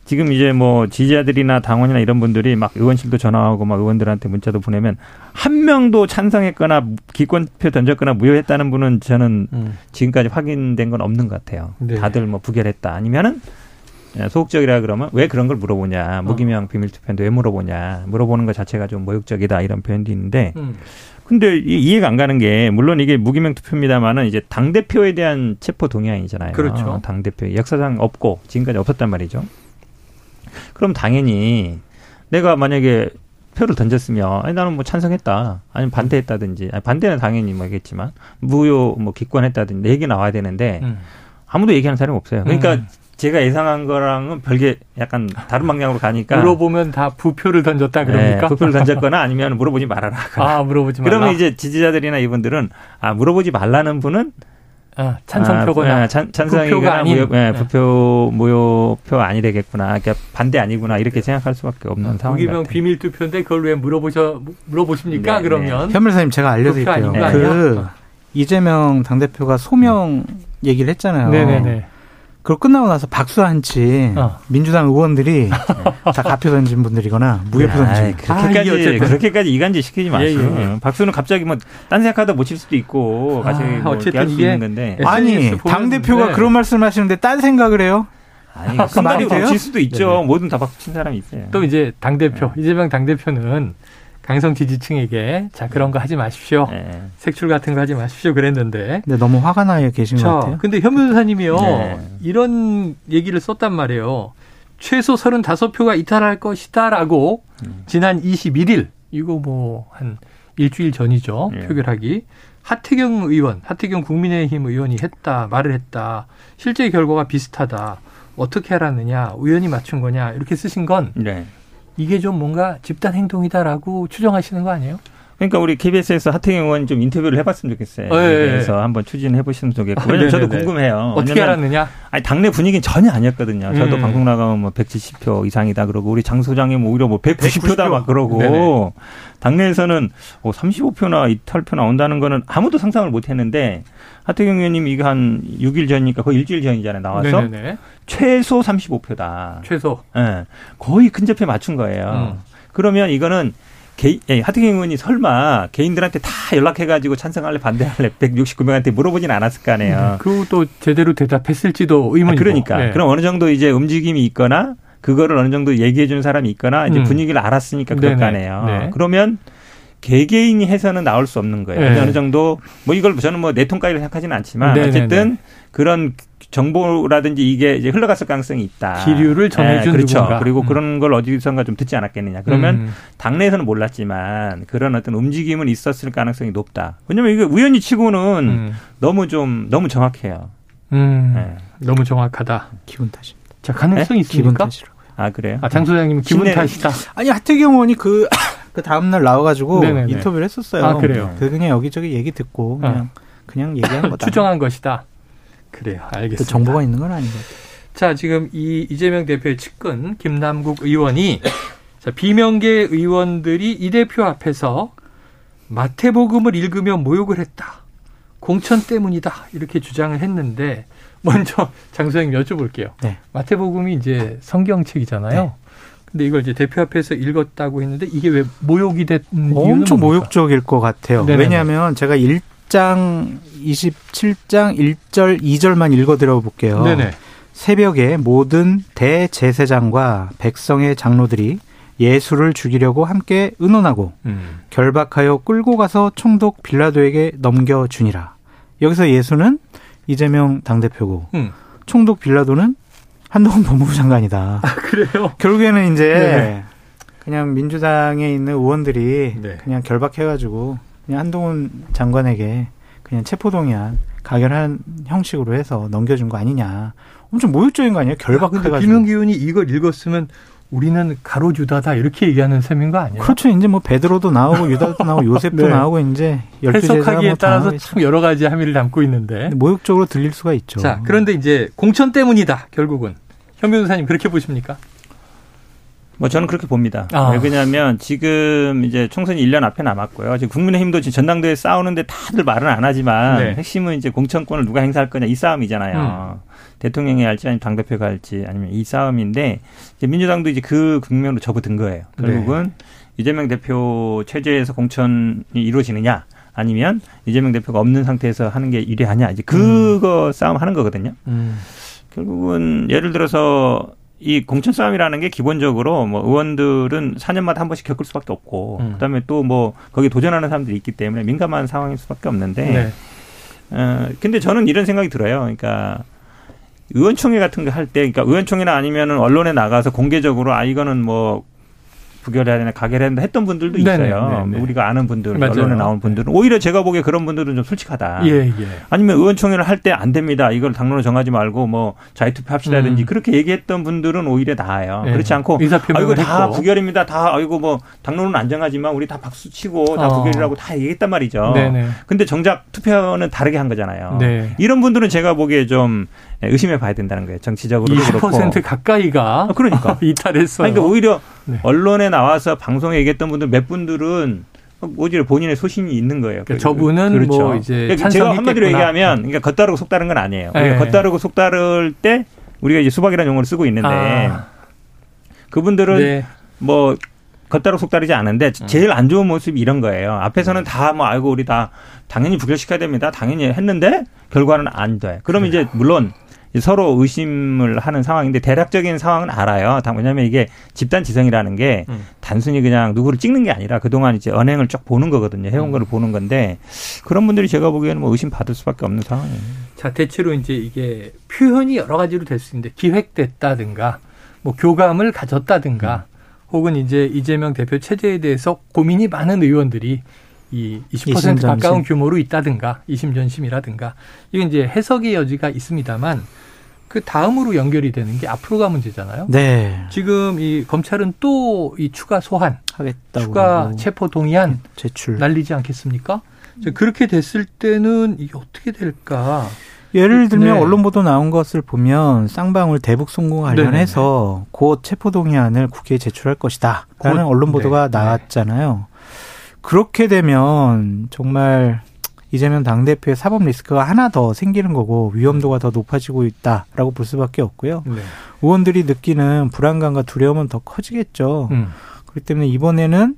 S3: 지금 이제 뭐 지지자들이나 당원이나 이런 분들이 막 의원실도 전화하고 막 의원들한테 문자도 보내면 한 명도 찬성했거나 기권표 던졌거나 무효했다는 분은 저는
S1: 음.
S3: 지금까지 확인된 건 없는 것 같아요.
S1: 네.
S3: 다들 뭐 부결했다 아니면은 소극적이라 그러면 왜 그런 걸
S1: 어.
S3: 물어보냐 무기명 비밀 투표인데 왜 물어보냐 물어보는 것 자체가 좀 모욕적이다 이런 표현도 있는데
S1: 음.
S3: 근데 이- 이해가 안 가는 게 물론 이게 무기명 투표입니다만은 이제 당 대표에 대한 체포 동의안이잖아요.
S1: 그렇죠.
S3: 당 대표 역사상 없고 지금까지 없었단 말이죠. 그럼 당연히 내가 만약에 표를 던졌으면 아니 나는 뭐 찬성했다 아니면 반대했다든지 아니, 반대는 당연히 뭐겠지만 무효 뭐 기권했다든지 얘기 나와야 되는데
S1: 음.
S3: 아무도 얘기하는 사람이 없어요. 그러니까
S1: 음.
S3: 제가 예상한 거랑은 별개 약간 다른 방향으로 가니까 [laughs]
S1: 물어보면 다 부표를 던졌다 그럽니까?
S3: 네, 부표를 던졌거나 아니면 물어보지 말아라. [laughs]
S1: 아 물어보지 말라.
S3: 그러면 이제 지지자들이나 이분들은 아 물어보지 말라는 분은
S1: 아, 찬성표거나
S3: 아, 찬,
S1: 부표가
S3: 찬성이거나. 무효, 예,
S1: 네.
S3: 부표 무효표 아니 되겠구나. 그러니까 반대 아니구나 이렇게 생각할 수밖에 없는 상황이
S1: 무기명
S3: 같아요.
S1: 비밀 투표인데 그걸 왜 물어보셔 물어보십니까?
S3: 네,
S1: 그러면
S2: 현물사님 제가 알려드릴게요. 그
S1: 아니야?
S2: 이재명 당대표가 소명 얘기를 했잖아요.
S1: 네네네.
S2: 그걸 끝나고 나서 박수 한치
S1: 어.
S2: 민주당 의원들이 [laughs] 다 가표 던진 분들이거나 던진
S3: 아이,
S2: 분들.
S1: 아,
S3: 그렇게까지
S1: 이게 어쨌든.
S3: 그렇게까지 이간질 시키지 마시고
S1: 예, 예.
S3: 박수는 갑자기 뭐 딴 생각하다 못칠 수도 있고
S1: 아,
S3: 같이 뭐 이렇게
S1: 어쨌든 이게
S3: 있는 건데
S2: 아니 당 대표가
S1: 네.
S2: 그런 말씀하시는데 딴 생각을 해요?
S3: 아니, 순간이 박칠 수도 있죠. 네네. 뭐든 다 박친 사람이 있어요.
S1: 또 이제 당 대표, 네. 이재명 당 대표는 강성 지지층에게 자 그런 거 하지 마십시오. 네. 색출 같은 거 하지 마십시오 그랬는데.
S2: 네, 너무 화가 나 계신 자, 것 같아요.
S1: 근데 현 변호사님이요. 네. 이런 얘기를 썼단 말이에요. 최소 35표가 이탈할 것이다라고 음. 지난 21일 이거 뭐 한 일주일 전이죠. 네. 표결하기. 하태경 의원, 하태경 국민의힘 의원이 했다, 말을 했다. 실제 결과가 비슷하다. 어떻게 하라느냐, 의원이 맞춘 거냐, 이렇게 쓰신 건 네. 이게 좀 뭔가 집단 행동이다라고 추정하시는 거 아니에요?
S3: 그러니까 우리 KBS에서 하태경 의원 좀 인터뷰를 해봤으면 좋겠어요. 네. 그래서 한번 추진해 보시면 좋겠고. 왜냐면 아, 저도 궁금해요.
S1: 어떻게 알았느냐?
S3: 아니 당내 분위기는 전혀 아니었거든요. 저도 음. 방송 나가면 뭐 170표 이상이다 그러고 우리 장 소장이 뭐 오히려 뭐 190표다 190표. 막 그러고 네네. 당내에서는 뭐 35표나 이탈표 나온다는 거는 아무도 상상을 못 했는데 하태경 의원님 이거 한 6일 전이니까 거의 일주일 전이잖아요. 나와서 네네네. 최소 35표다.
S1: 최소.
S3: 예. 네. 거의 근접해 맞춘 거예요. 음. 그러면 이거는 개, 예, 하태경 의원이 설마 개인들한테 다 연락해가지고 찬성할래 반대할래 169명한테 물어보진 않았을 거 아니에요.
S1: 음, 그리고 또 제대로 대답했을지도 의문이고. 아,
S3: 그러니까 네. 그럼 어느 정도 이제 움직임이 있거나 그거를 어느 정도 얘기해 주는 사람이 있거나 이제 음. 분위기를 알았으니까 그럴 거 아니에요. 네. 그러면 개개인이 해서는 나올 수 없는 거예요. 네. 어느 정도 뭐 이걸 저는 뭐 내통까지를 생각하지는 않지만 네네네. 어쨌든 그런 정보라든지 이게 이제 흘러갔을 가능성이 있다.
S1: 기류를 전해준
S3: 네, 그렇죠.
S1: 누군가.
S3: 그리고 음. 그런 걸 어디선가 좀 듣지 않았겠느냐. 그러면 음. 당내에서는 몰랐지만 그런 어떤 움직임은 있었을 가능성이 높다. 왜냐면 이게 우연히 치고는 음. 너무 좀 너무 정확해요.
S1: 음. 네. 너무 정확하다.
S2: 기분 탓입니다.
S1: 자 가능성이 네? 있습니까? 기분
S3: 아 그래요?
S1: 아, 장 소장님 기분 탓이다.
S2: 아니 하태경 의원이 그, [coughs] 그 다음 날 나와가지고 네네네. 인터뷰를 했었어요.
S1: 아 그래요?
S2: 그 그냥 여기저기 얘기 듣고 그냥 어. 그냥 얘기한 [coughs] 거다.
S1: 추정한 것이다. 그래요. 알겠습니다.
S2: 정보가 있는 건 아닌 것 같아요.
S1: 자, 지금 이 이재명 대표의 측근 김남국 의원이 [coughs] 자, 비명계 의원들이 이 대표 앞에서 마태복음을 읽으며 모욕을 했다. 공천 때문이다. 이렇게 주장을 했는데 먼저 [laughs] 장 소장님 여쭤볼게요. 네. 마태복음이 이제 성경책이잖아요. 네. 근데 이걸 이제 대표 앞에서 읽었다고 했는데 이게 왜 모욕이 됐 이유는
S2: 엄청 뭡니까? 모욕적일 것 같아요. 네네네. 왜냐하면 제가 1장 27장 1절 2절만 읽어 드려 볼게요. 네네. 새벽에 모든 대제사장과 백성의 장로들이 예수를 죽이려고 함께 의논하고 음. 결박하여 끌고 가서 총독 빌라도에게 넘겨 주니라. 여기서 예수는 이재명 당대표고 음. 총독 빌라도는 한동훈 법무부 장관이다.
S1: 아, 그래요?
S2: 결국에는 이제 네. 그냥 민주당에 있는 의원들이 네. 그냥 결박해가지고 그냥 한동훈 장관에게 그냥 체포동의안 가결한 형식으로 해서 넘겨준 거 아니냐. 엄청 모욕적인 거 아니에요? 결박해가지고. 아,
S1: 김용기 의원이 이걸 읽었으면 우리는 가로주다다 이렇게 얘기하는 셈인 거 아니에요?
S2: 그렇죠. 이제 뭐 베드로도 나오고 유다도 나오고 요셉도 [laughs] 네. 나오고 이제
S1: 해석하기에 뭐 따라서 참 여러 가지 함의를 담고 있는데
S2: 모욕적으로 들릴 수가 있죠.
S1: 자 그런데 이제 공천 때문이다 결국은 현 변호사님 그렇게 보십니까?
S3: 뭐 저는 그렇게 봅니다. 아. 왜 그러냐면 지금 이제 총선이 1년 앞에 남았고요. 지금 국민의힘도 지금 전당대회 싸우는데 다들 말은 안 하지만 네. 핵심은 이제 공천권을 누가 행사할 거냐 이 싸움이잖아요. 음. 대통령이 할지 아니면 당대표가 할지 아니면 이 싸움인데 이제 민주당도 이제 그 국면으로 접어든 거예요. 결국은 네. 이재명 대표 체제에서 공천이 이루어지느냐 아니면 이재명 대표가 없는 상태에서 하는 게 유리하냐 이제 그거 음. 싸움 하는 거거든요. 음. 결국은 예를 들어서 이 공천 싸움이라는 게 기본적으로 뭐 의원들은 4년마다 한 번씩 겪을 수밖에 없고 음. 그다음에 또 뭐 거기 도전하는 사람들이 있기 때문에 민감한 상황일 수밖에 없는데 네. 어 근데 저는 이런 생각이 들어요. 그러니까 의원총회 같은 거 할 때 그러니까 의원총회나 아니면은 언론에 나가서 공개적으로 아 이거는 뭐 부결해야 되나 가결해야 된다 했던 분들도 있어요. 네네, 네네. 우리가 아는 분들, 맞아요. 언론에 나온 분들은 오히려 제가 보기에 그런 분들은 좀 솔직하다. 예, 예. 아니면 의원총회를 할 때 안 됩니다. 이걸 당론을 정하지 말고 뭐 자유투표합시다든지 음. 그렇게 얘기했던 분들은 오히려 나아요. 예. 그렇지 않고 아 이거 다. 부결입니다. 다 아이고 뭐 당론은 안 정하지만 우리 다 박수 치고 다 어. 부결이라고 다 얘기했단 말이죠. 네네. 근데 정작 투표는 다르게 한 거잖아요. 네. 이런 분들은 제가 보기에 좀 의심해 봐야 된다는 거예요. 정치적으로
S1: 20% 그렇고. 가까이가 아, 그러니까 [laughs] 이탈했어요.
S3: 그러니까 오히려 네. 언론에 나와서 방송에 얘기했던 분들 몇 분들은 오히려 본인의 소신이 있는 거예요.
S1: 그러니까 저분은 그렇죠. 뭐 이제
S3: 그러니까 제가 한마디로 얘기하면 그러니까 겉다르고 속다른 건 아니에요. 네. 겉다르고 속다를 때 우리가 이제 수박이라는 용어를 쓰고 있는데 아. 그분들은 네. 뭐 겉다르고 속다르지 않은데 음. 제일 안 좋은 모습이 이런 거예요. 앞에서는 다 뭐 알고 우리 다 당연히 부결시켜야 됩니다. 당연히 했는데 결과는 안 돼. 그럼 네. 이제 물론 서로 의심을 하는 상황인데 대략적인 상황은 알아요. 왜냐하면 이게 집단 지성이라는 게
S1: 음.
S3: 단순히 그냥 누구를 찍는 게 아니라 그동안 이제 언행을 쭉 보는 거거든요. 해온
S1: 음.
S3: 거를 보는 건데 그런 분들이 제가 보기에는 뭐 의심 받을 수밖에 없는 상황이에요.
S1: 자, 대체로 이제 이게 표현이 여러 가지로 될 수 있는데 기획됐다든가 뭐 교감을 가졌다든가 혹은 이제 이재명 대표 체제에 대해서 고민이 많은 의원들이 이 20%
S2: 이심전심.
S1: 가까운 규모로 있다든가 이심전심이라든가 이건 이제 해석의 여지가 있습니다만 그 다음으로 연결이 되는 게 앞으로가 문제잖아요.
S2: 네.
S1: 지금 이 검찰은 또 이 추가 소환,
S2: 하겠다고.
S1: 추가 체포 동의안
S2: 제출.
S1: 날리지 않겠습니까? 자, 그렇게 됐을 때는 이게 어떻게 될까?
S2: 예를 들면
S1: 네.
S2: 언론 보도 나온 것을 보면 쌍방울 대북 송금 관련해서 곧 체포 동의안을 국회에 제출할 것이다. 라는
S1: 곧,
S2: 언론 보도가
S1: 네,
S2: 나왔잖아요. 그렇게 되면 정말 이재명 당대표의 사법 리스크가 하나 더 생기는 거고 위험도가 더 높아지고 있다라고 볼 수밖에 없고요.
S1: 네.
S2: 의원들이 느끼는 불안감과 두려움은 더 커지겠죠.
S1: 음.
S2: 그렇기 때문에 이번에는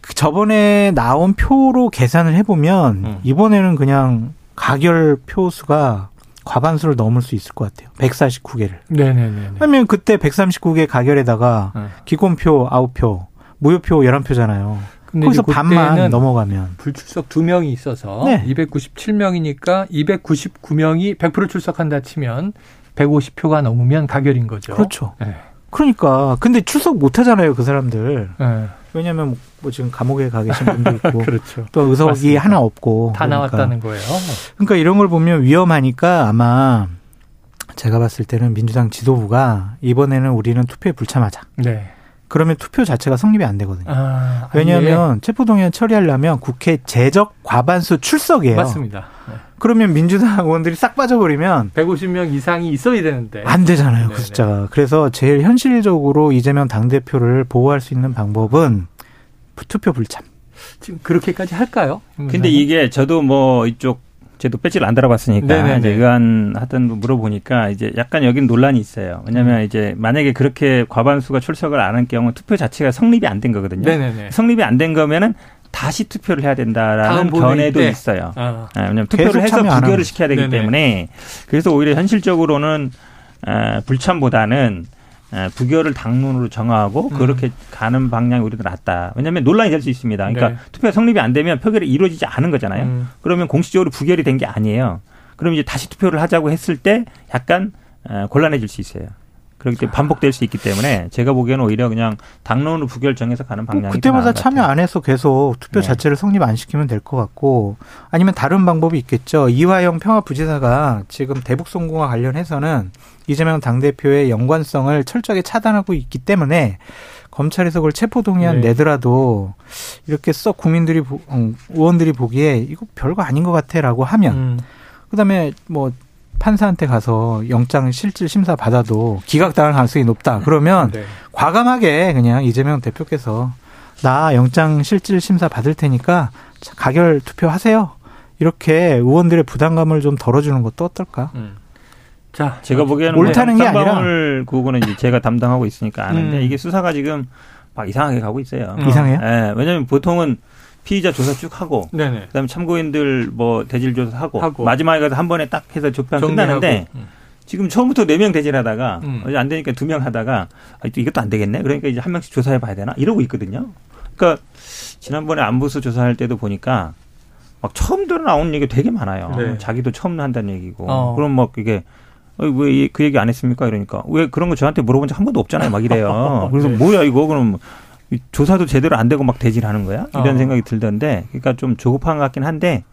S2: 그 저번에 나온 표로 계산을 해보면
S1: 음.
S2: 이번에는 그냥 가결 표 수가 과반수를 넘을 수 있을 것 같아요. 149개를.
S1: 네네네.
S2: 왜냐면 그때 139개 가결에다가
S1: 네.
S2: 기권표 9표, 무효표 11표잖아요.
S1: 근데
S2: 거기서 반만 넘어가면.
S1: 불출석 두 명이 있어서
S2: 네.
S1: 297명이니까 299명이 100% 출석한다 치면 150표가 넘으면 가결인 거죠.
S2: 그렇죠.
S1: 네.
S2: 그러니까. 근데 출석 못 하잖아요, 그 사람들.
S1: 네.
S2: 왜냐면 뭐 지금 감옥에 가 계신 분도 있고. [laughs]
S1: 그렇죠.
S2: 또 의석이
S1: 맞습니다.
S2: 하나 없고.
S1: 다
S2: 그러니까.
S1: 나왔다는 거예요.
S2: 그러니까 이런 걸 보면 위험하니까 아마 제가 봤을 때는 민주당 지도부가 이번에는 우리는 투표에 불참하자.
S1: 네.
S2: 그러면 투표 자체가 성립이 안 되거든요.
S1: 아,
S2: 왜냐하면 체포동의안 처리하려면 국회 제적 과반수
S1: 예.
S2: 출석이에요.
S1: 맞습니다. 네.
S2: 그러면 민주당 의원들이 싹 빠져버리면
S1: 150명 이상이 있어야 되는데.
S2: 안 되잖아요,
S1: 네네.
S2: 그 숫자가. 그래서 제일 현실적으로 이재명 당대표를 보호할 수 있는 방법은 투표 불참.
S1: 지금 그렇게까지 할까요?
S3: 근데 이게 저도 뭐 이쪽 저도 배지를 안 달아봤으니까
S1: 네네네.
S3: 이제 의안 하던 분 물어보니까 이제 약간 여긴 논란이 있어요. 왜냐하면 이제 만약에 그렇게 과반수가 출석을 안 한 경우 투표 자체가 성립이 안 된 거거든요.
S1: 네네네.
S3: 성립이 안 된 거면은 다시 투표를 해야 된다라는 견해도
S1: 때.
S3: 있어요.
S1: 아,
S3: 예, 왜냐하면 투표를 해서 부결을. 시켜야 되기
S1: 네네.
S3: 때문에 그래서 오히려 현실적으로는 에, 불참보다는 에, 부결을 당론으로 정하고
S1: 음.
S3: 그렇게 가는 방향이 더 낫다. 왜냐하면 논란이 될 수 있습니다. 그러니까
S1: 네.
S3: 투표 성립이 안 되면 표결이 이루어지지 않은 거잖아요.
S1: 음.
S3: 그러면 공식적으로 부결이 된 게 아니에요. 그럼 이제 다시 투표를 하자고 했을 때 약간 에, 곤란해질 수 있어요. 그렇기 때문에 반복될 수 있기 때문에 제가 보기에는 오히려 그냥 당론으로 부결 정해서 가는 방향이
S2: 그때마다 참여. 안 해서 계속 투표
S3: 네.
S2: 자체를 성립 안 시키면 될 것 같고 아니면 다른 방법이 있겠죠. 이화영 평화부지사가 지금 대북 송금과 관련해서는 이재명 당대표의 연관성을 철저하게 차단하고 있기 때문에 검찰에서 그걸 체포동의안
S1: 네.
S2: 내더라도 이렇게 썩 국민들이 보- 어, 의원들이 보기에 이거 별거 아닌 것 같아라고 하면
S1: 음.
S2: 그다음에 뭐 판사한테 가서 영장 실질 심사 받아도 기각당할 가능성이 높다. 그러면
S1: 네.
S2: 과감하게 그냥 이재명 대표께서 나 영장 실질 심사 받을 테니까 가결 투표하세요. 이렇게 의원들의 부담감을 좀 덜어주는 것도 어떨까?
S1: 음. 자,
S3: 제가 보기에는
S2: 옳다는 뭐게 아니라-
S3: 구호는 이제 제가 담당하고 있으니까 아는데
S1: 음.
S3: 이게 수사가 지금 막 이상하게 가고 있어요.
S1: 음.
S2: 이상해요?
S3: 예, 왜냐하면 보통은 피의자 조사 쭉 하고
S1: 네네.
S3: 그다음에 참고인들 뭐 대질 조사하고
S1: 하고.
S3: 마지막에 가서 한 번에 딱 해서 조편. 끝나는데
S1: 음.
S3: 지금 처음부터 네 명 대질하다가
S1: 음.
S3: 안 되니까 두 명 하다가 아, 또 이것도 안 되겠네. 그러니까 이제 한 명씩 조사해 봐야 되나 이러고 있거든요. 그러니까 지난번에 안보수 조사할 때도 보니까 막 처음 들어 나온 얘기 되게 많아요.
S1: 네.
S3: 자기도 처음 한다는 얘기고.
S1: 어.
S3: 그럼 막 이게 어, 왜그 얘기 안 했습니까? 이러니까 왜 그런 거 저한테 물어본 적 한 번도 없잖아요. 막 이래요. [laughs] 그래서
S1: 네.
S3: 뭐야 이거 그럼 이 조사도 제대로 안 되고 막 대질하는 거야? 이런
S1: 어.
S3: 생각이 들던데, 그러니까 좀 조급한 것 같긴 한데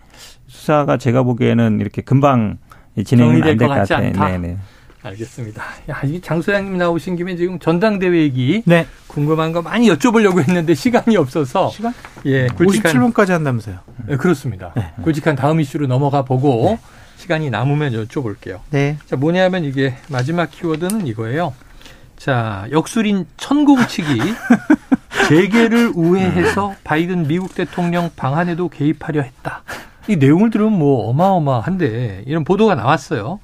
S3: 수사가 제가 보기에는 이렇게 금방 진행이
S1: 정리될
S3: 안될 것것
S1: 같지
S3: 같아요.
S1: 않다.
S3: 네네.
S1: 알겠습니다. 야, 이 장소장님 나오신 김에 지금 전당대회 얘기
S2: 네.
S1: 궁금한 거 많이 여쭤보려고 했는데 [laughs] 시간이 없어서
S2: 시간?
S1: 예, 굵직한
S2: 57분까지 한다면서요.
S1: 네, 그렇습니다. 굵직한 다음 이슈로 넘어가 보고 시간이 남으면 여쭤볼게요.
S2: 네.
S1: 자, 뭐냐면 이게 마지막 키워드는 이거예요. 자, 역술인 천공치기 [laughs] 재계를 우회해서 바이든 미국 대통령 방한에도 개입하려 했다. 이 내용을 들으면 뭐 어마어마한데 이런 보도가 나왔어요.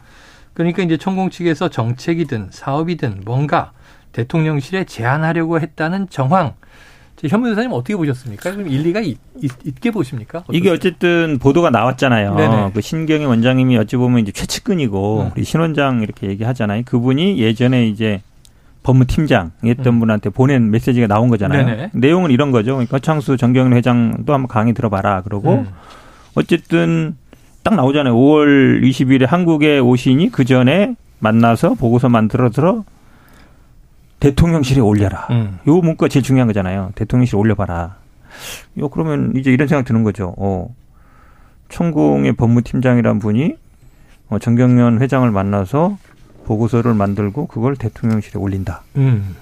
S1: 그러니까 이제 천공치기에서 정책이든 사업이든 뭔가 대통령실에 제안하려고 했다는 정황. 현 변호사님 어떻게 보셨습니까? 좀 일리가 있, 게 보십니까?
S3: 어떻습니까? 이게 어쨌든 보도가 나왔잖아요. 네네. 그 신경희 원장님이 어찌 보면 이제 최측근이고 음. 우리 신 원장 이렇게 얘기하잖아요. 그분이 예전에 이제 법무팀장이었던 음. 분한테 보낸 메시지가 나온 거잖아요. 네네. 내용은 이런 거죠. 그러니까 창수 정경련 회장도 한번 강의 들어봐라. 그러고 음. 어쨌든 딱 나오잖아요. 5월 20일에 한국에 오시니 그 전에 만나서 보고서 만들어들어 대통령실에 올려라. 음. 요 문구가 제일 중요한 거잖아요. 대통령실에 올려봐라. 요 그러면 이제 이런 생각 드는 거죠. 어, 천공의 법무팀장이란 분이 어, 정경련 회장을 만나서 보고서를 만들고 그걸 대통령실에 올린다. 음.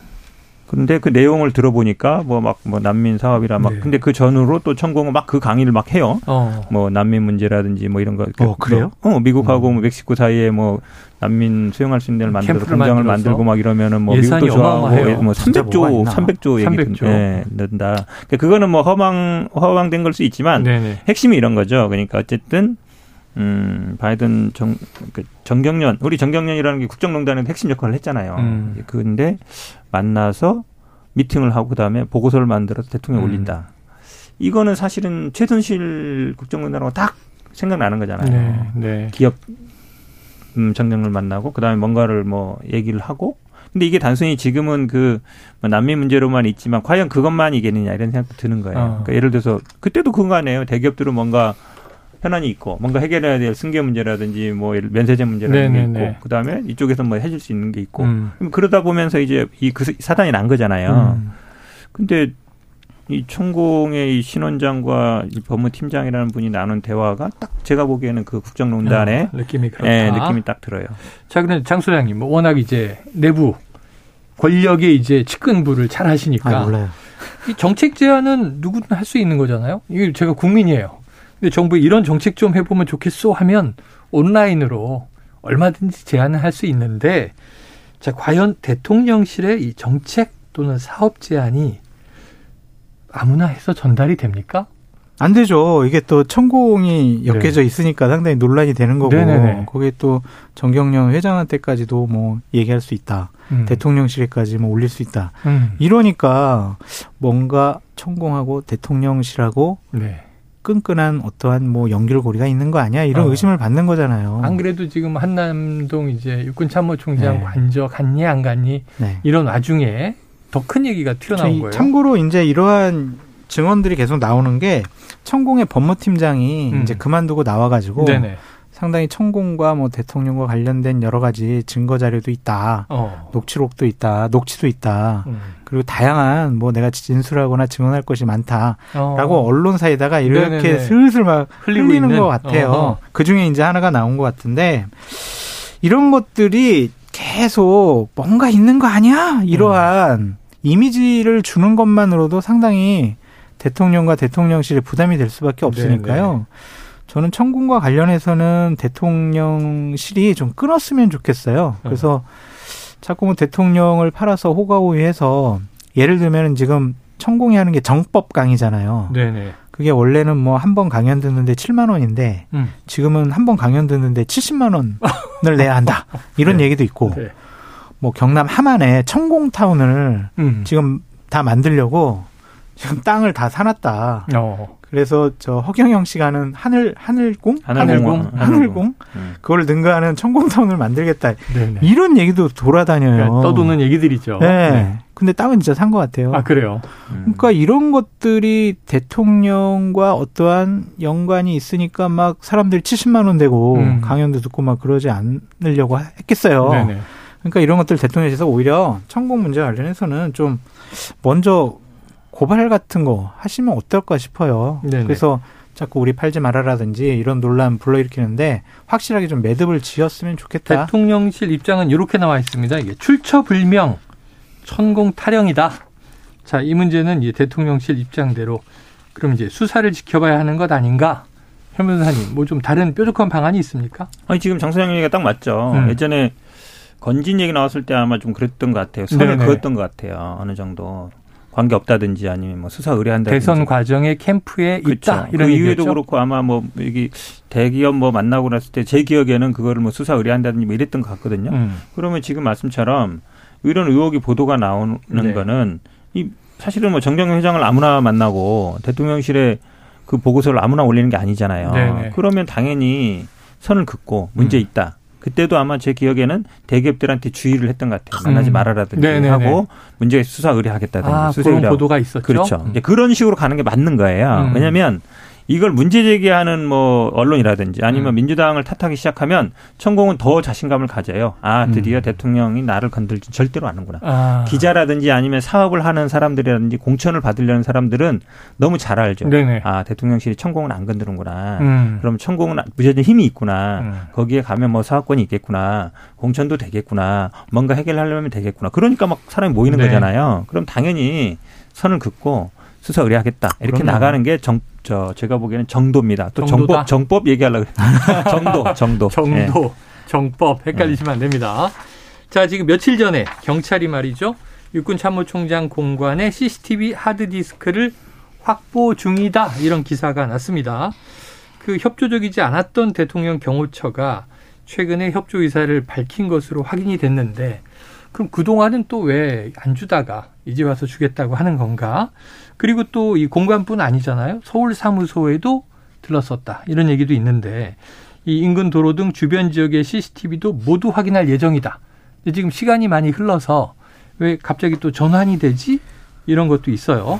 S3: 근데 그 내용을 들어보니까 뭐 막뭐 뭐 난민 사업이라 막 네. 근데 그 전후로 또 천공은 막 그 강의를 막 해요. 어. 뭐 난민 문제라든지 뭐 이런 거.
S2: 어, 그래요?
S3: 어, 미국하고 음. 뭐 멕시코 사이에 뭐 난민 수용할 수 있는 데를 만들어 공장을 만들고 막 이러면은 뭐 미국도 좋아하고 뭐 300조 300조 얘기 300조. 예, 넣는다. 그러니까 그거는 뭐 허망 허황된 걸 수 있지만 네네. 핵심이 이런 거죠. 그러니까 어쨌든 음, 바이든 정, 그 정경련, 우리 정경련이라는 게 국정농단의 핵심 역할을 했잖아요. 음. 근데 만나서 미팅을 하고 그다음에 보고서를 만들어서 대통령에 음. 올린다. 이거는 사실은 최순실 국정농단하고 딱 생각나는 거잖아요. 네, 네. 기업 음, 정경을 만나고 그다음에 뭔가를 뭐 얘기를 하고 근데 이게 단순히 지금은 그뭐 난민 문제로만 있지만 과연 그것만 이겠느냐 이런 생각도 드는 거예요. 어. 그러니까 예를 들어서 그때도 그거 아니에요. 대기업들은 뭔가 현안이 있고 뭔가 해결해야 될 승계 문제라든지 뭐 면세점 문제라든지 네, 네, 있고 네. 그다음에 이쪽에서 뭐 해줄 수 있는 게 있고 음. 그러다 보면서 이제 이 그 사단이 난 거잖아요. 음. 근데 이 천공의 이 신원장과 이 법무팀장이라는 분이 나눈 대화가 딱 제가 보기에는 그 국정농단의 어,
S1: 느낌이 그렇다.
S3: 예, 느낌이 딱 들어요.
S1: 자, 그런데 장 소장님, 뭐 워낙 이제 내부 권력의 이제 측근부를 잘 하시니까
S2: 아, 몰라요.
S1: 이 정책 제안은 누구든 할 수 있는 거잖아요. 이게 제가 국민이에요. 근데 정부 이런 정책 좀 해보면 좋겠소 하면 온라인으로 얼마든지 제안을 할 수 있는데 자 과연 대통령실의 이 정책 또는 사업 제안이 아무나 해서 전달이 됩니까?
S2: 안 되죠. 이게 또 천공이 엮여져 네. 있으니까 상당히 논란이 되는 거고 네네네. 거기에 또 정경련 회장한테까지도 뭐 얘기할 수 있다. 음. 대통령실에까지 뭐 올릴 수 있다. 음. 이러니까 뭔가 천공하고 대통령실하고 네. 끈끈한 어떠한 뭐 연결고리가 있는 거 아니야 이런 어. 의심을 받는 거잖아요.
S1: 안 그래도 지금 한남동 이제 육군 참모총장 네. 관저 갔니 안 갔니 네. 이런 와중에 더 큰 얘기가 튀어나온 거예요.
S2: 참고로 이제 이러한 증언들이 계속 나오는 게 천공의 법무팀장이 음. 이제 그만두고 나와가지고 네네. 상당히 천공과 뭐 대통령과 관련된 여러 가지 증거 자료도 있다. 어. 녹취록도 있다. 녹취도 있다. 음. 그리고 다양한 뭐 내가 진술하거나 증언할 것이 많다라고 어. 언론사에다가 이렇게 네네네. 슬슬 막 흘리는 있는. 것 같아요. 그 중에 이제 하나가 나온 것 같은데 이런 것들이 계속 뭔가 있는 거 아니야? 이러한 음. 이미지를 주는 것만으로도 상당히 대통령과 대통령실에 부담이 될 수밖에 없으니까요. 네네. 저는 천공과 관련해서는 대통령실이 좀 끊었으면 좋겠어요. 그래서 자꾸 뭐 대통령을 팔아서 호가호위해서 예를 들면 지금 천공이 하는 게 정법 강의잖아요. 네네. 그게 원래는 뭐 한 번 강연 듣는데 7만 원인데 음. 지금은 한 번 강연 듣는데 70만 원을 [laughs] 내야 한다. 이런 네. 얘기도 있고 네. 뭐 경남 함안에 천공타운을 음. 지금 다 만들려고 지금 땅을 다 사놨다. 어. 그래서 저 허경영 씨가 하는 하늘 하늘공
S3: 하늘공
S2: 하늘공, 음. 그걸 능가하는 천공타운을 만들겠다 네네. 이런 얘기도 돌아다녀요. 그러니까
S1: 떠도는 얘기들이죠.
S2: 네. 네. 근데 땅은 진짜 산 것 같아요.
S1: 아 그래요.
S2: 음. 그러니까 이런 것들이 대통령과 어떠한 연관이 있으니까 막 사람들이 70만 원 되고 음. 강연도 듣고 막 그러지 않으려고 했겠어요. 네네. 그러니까 이런 것들 대통령실에서 오히려 천공 문제 관련해서는 좀 먼저 고발 같은 거 하시면 어떨까 싶어요. 네네. 그래서 자꾸 우리 팔지 말아라든지 이런 논란 불러일으키는데 확실하게 좀 매듭을 지었으면 좋겠다.
S1: 대통령실 입장은 이렇게 나와 있습니다. 이게 출처 불명, 천공 타령이다. 자, 이 문제는 이제 대통령실 입장대로 그럼 이제 수사를 지켜봐야 하는 것 아닌가? 현 변호사님, 뭐 좀 다른 뾰족한 방안이 있습니까?
S3: 아니, 지금 장소장 얘기가 딱 맞죠. 음. 예전에 건진 얘기 나왔을 때 아마 좀 그랬던 것 같아요. 선을 그었던 것 같아요. 어느 정도. 관계 없다든지 아니면 뭐 수사 의뢰한다든지
S1: 대선 과정에 캠프에 그렇죠. 있다
S3: 이런 그 이유에도 그렇고 아마 뭐 여기 대기업 뭐 만나고 났을 때 제 기억에는 그거를 뭐 수사 의뢰한다든지 뭐 이랬던 것 같거든요. 음. 그러면 지금 말씀처럼 이런 의혹이 보도가 나오는 네. 거는 이 사실은 뭐 정경영 회장을 아무나 만나고 대통령실에 그 보고서를 아무나 올리는 게 아니잖아요.
S1: 네네.
S3: 그러면 당연히 선을 긋고 문제
S1: 음.
S3: 있다. 그때도 아마 제 기억에는 대기업들한테 주의를 했던 것 같아요. 만나지
S1: 음.
S3: 말아라든지
S1: 네네네.
S3: 하고 문제 수사 의뢰하겠다든지
S1: 아,
S3: 수사 의뢰하고.
S1: 보도가 있었죠.
S3: 그렇죠.
S1: 음.
S3: 이제 그런 식으로 가는 게 맞는 거예요.
S1: 음.
S3: 왜냐하면 이걸 문제 제기하는 뭐 언론이라든지 아니면
S1: 음.
S3: 민주당을 탓하기 시작하면 천공은 더 자신감을 가져요. 아 드디어
S2: 음.
S3: 대통령이 나를 건들지 절대로 않는구나.
S1: 아.
S3: 기자라든지 아니면 사업을 하는 사람들이라든지 공천을 받으려는 사람들은 너무 잘 알죠.
S1: 네네.
S3: 아 대통령실이 천공은 안 건드는구나.
S1: 음.
S3: 그럼 천공은 무제한 힘이 있구나.
S1: 음.
S3: 거기에 가면 뭐 사업권이 있겠구나. 공천도 되겠구나. 뭔가 해결하려면 되겠구나. 그러니까 막 사람이 모이는
S1: 네.
S3: 거잖아요. 그럼 당연히 선을 긋고 수사 의뢰하겠다. 이렇게
S1: 그럼요.
S3: 나가는 게 정, 저, 제가 보기에는 정도입니다. 또
S1: 정도다?
S3: 정법, 정법 얘기하려고. [laughs] 정도, 정도. 예.
S1: 정도, 정법 헷갈리시면 안 됩니다. 자, 지금 며칠 전에 경찰이 말이죠. 육군 참모총장 공관에 CCTV 하드디스크를 확보 중이다. 이런 기사가 났습니다. 그 협조적이지 않았던 대통령 경호처가 최근에 협조 의사를 밝힌 것으로 확인이 됐는데 그럼 그동안은 또 왜 안 주다가 이제 와서 주겠다고 하는 건가? 그리고 또 이 공관뿐 아니잖아요. 서울 사무소에도 들렀었다. 이런 얘기도 있는데 이 인근 도로 등 주변 지역의 CCTV도 모두 확인할 예정이다. 근데 지금 시간이 많이 흘러서 왜 갑자기 또 전환이 되지? 이런 것도 있어요.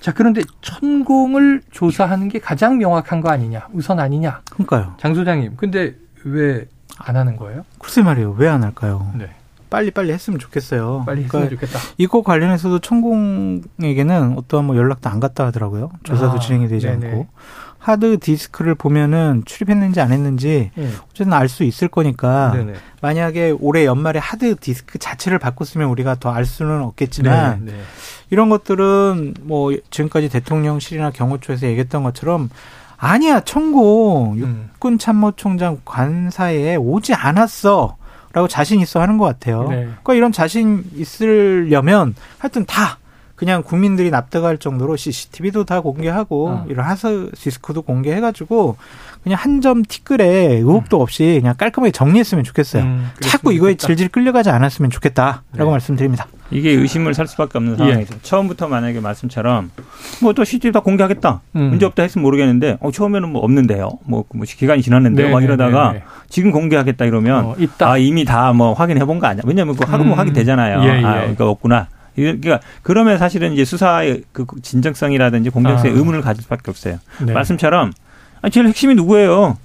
S1: 자, 그런데 천공을 조사하는 게 가장 명확한 거 아니냐? 우선 아니냐?
S2: 그러니까요.
S1: 장 소장님. 근데 왜 안 하는 거예요?
S2: 글쎄 말이에요. 왜 안 할까요?
S1: 네.
S2: 빨리 빨리 했으면 좋겠어요.
S1: 빨리
S2: 그러니까
S1: 했으면 좋겠다.
S2: 이거 관련해서도 천공에게는 어떠한 뭐 연락도 안 갔다 하더라고요. 조사도
S1: 아,
S2: 진행이 되지
S1: 네네.
S2: 않고 하드 디스크를 보면은 출입했는지 안 했는지
S1: 네.
S2: 어쨌든 알 수 있을 거니까
S1: 네네.
S2: 만약에 올해 연말에 하드 디스크 자체를 바꿨으면 우리가 더 알 수는 없겠지만
S1: 네, 네.
S2: 이런 것들은 뭐 지금까지 대통령실이나 경호처에서 얘기했던 것처럼 아니야 천공
S1: 음.
S2: 육군 참모총장 관사에 오지 않았어. 라고 자신 있어 하는 것 같아요.
S1: 네.
S2: 그러니까 이런 자신 있으려면 하여튼 다 그냥 국민들이 납득할 정도로 CCTV도 다 공개하고
S1: 어.
S2: 이런 하드 디스크도 공개해가지고 그냥 한 점 티끌에 의혹도 없이 그냥 깔끔하게 정리했으면 좋겠어요.
S1: 음,
S2: 자꾸 이거에. 질질 끌려가지 않았으면 좋겠다라고
S1: 네.
S2: 말씀드립니다.
S3: 이게 의심을 살 수밖에 없는 상황이죠. 처음부터 만약에 말씀처럼 뭐또 CCTV 다 공개하겠다.
S1: 음.
S3: 문제 없다 했으면 모르겠는데 어, 처음에는 뭐 없는데요. 뭐, 뭐 기간이 지났는데요. 막
S1: 네, 네,
S3: 이러다가
S1: 네, 네.
S3: 지금 공개하겠다 이러면
S1: 어.
S3: 아 이미 다 뭐 확인해 본 거 아니야? 왜냐면 그 하루 뭐
S1: 음.
S3: 확인 되잖아요.
S1: 예, 예.
S3: 아 그러니까 없구나. 그러니까 그러면 사실은 이제 수사의 그 진정성이라든지 공정성에
S1: 아.
S3: 의문을 가질 수밖에 없어요.
S1: 네.
S3: 말씀처럼 아 제일 핵심이 누구예요?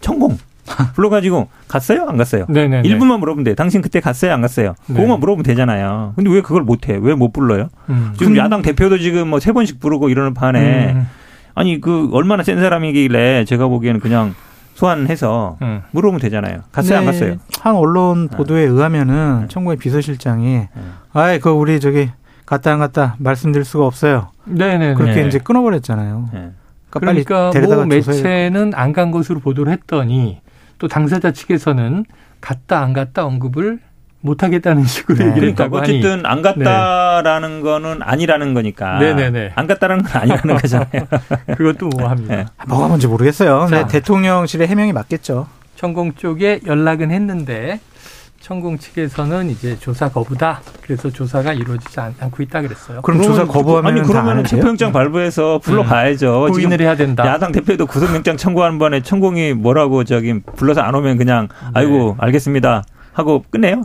S3: 천공. [laughs] 불러가지고 갔어요? 안 갔어요?
S1: 네네.
S3: 일부만 물어보면 돼. 당신 그때 갔어요? 안 갔어요?
S1: 네.
S3: 그거만 물어보면 되잖아요. 근데 왜 그걸 못 해? 왜 못 불러요?
S1: 음.
S3: 지금 야당 대표도 지금 뭐 세 번씩 부르고 이러는 판에
S1: 음.
S3: 아니 그 얼마나 센 사람이길래 제가 보기에는 그냥 소환해서
S1: 음.
S3: 물어보면 되잖아요. 갔어요? 안
S2: 네,
S3: 갔어요?
S2: 한 언론 보도에 의하면은
S3: 네.
S2: 청구의 비서실장이
S3: 네.
S2: 아이 그 우리 저기 갔다 안 갔다 말씀드릴 수가 없어요.
S1: 네네.
S2: 그렇게
S3: 네.
S2: 이제 끊어버렸잖아요.
S3: 예.
S2: 그러니까,
S1: 그러니까
S2: 데려다가
S1: 뭐. 매체는 안 간 것으로 보도를 했더니 또 당사자 측에서는 갔다 안 갔다 언급을 못 하겠다는 식으로
S2: 네.
S1: 얘기를
S3: 그러니까
S1: 했다고 하니
S3: 어쨌든 안 갔다라는 거는 아니라는 거니까.
S1: 네네네.
S3: 안 갔다라는 건 아니라는 [laughs] 거잖아요.
S1: 그것도 모호합니다.
S3: 네.
S2: 뭐가 뭔지 모르겠어요.
S1: 자.
S2: 근데 대통령실의 해명이 맞겠죠.
S1: 천공 쪽에 연락은 했는데 천공 측에서는 이제 조사 거부다. 그래서 조사가 이루어지지 않- 않고 있다 그랬어요.
S2: 그럼 조사 거부하면
S3: 아니
S2: 다
S3: 그러면? 체포영장 발부해서 불러가야죠. 지금
S1: 고인을 해야 된다.
S3: 야당 대표도 구속영장 청구하는 번에 천공이 뭐라고 저기 불러서 안 오면 그냥 아이고 알겠습니다 하고 끝내요.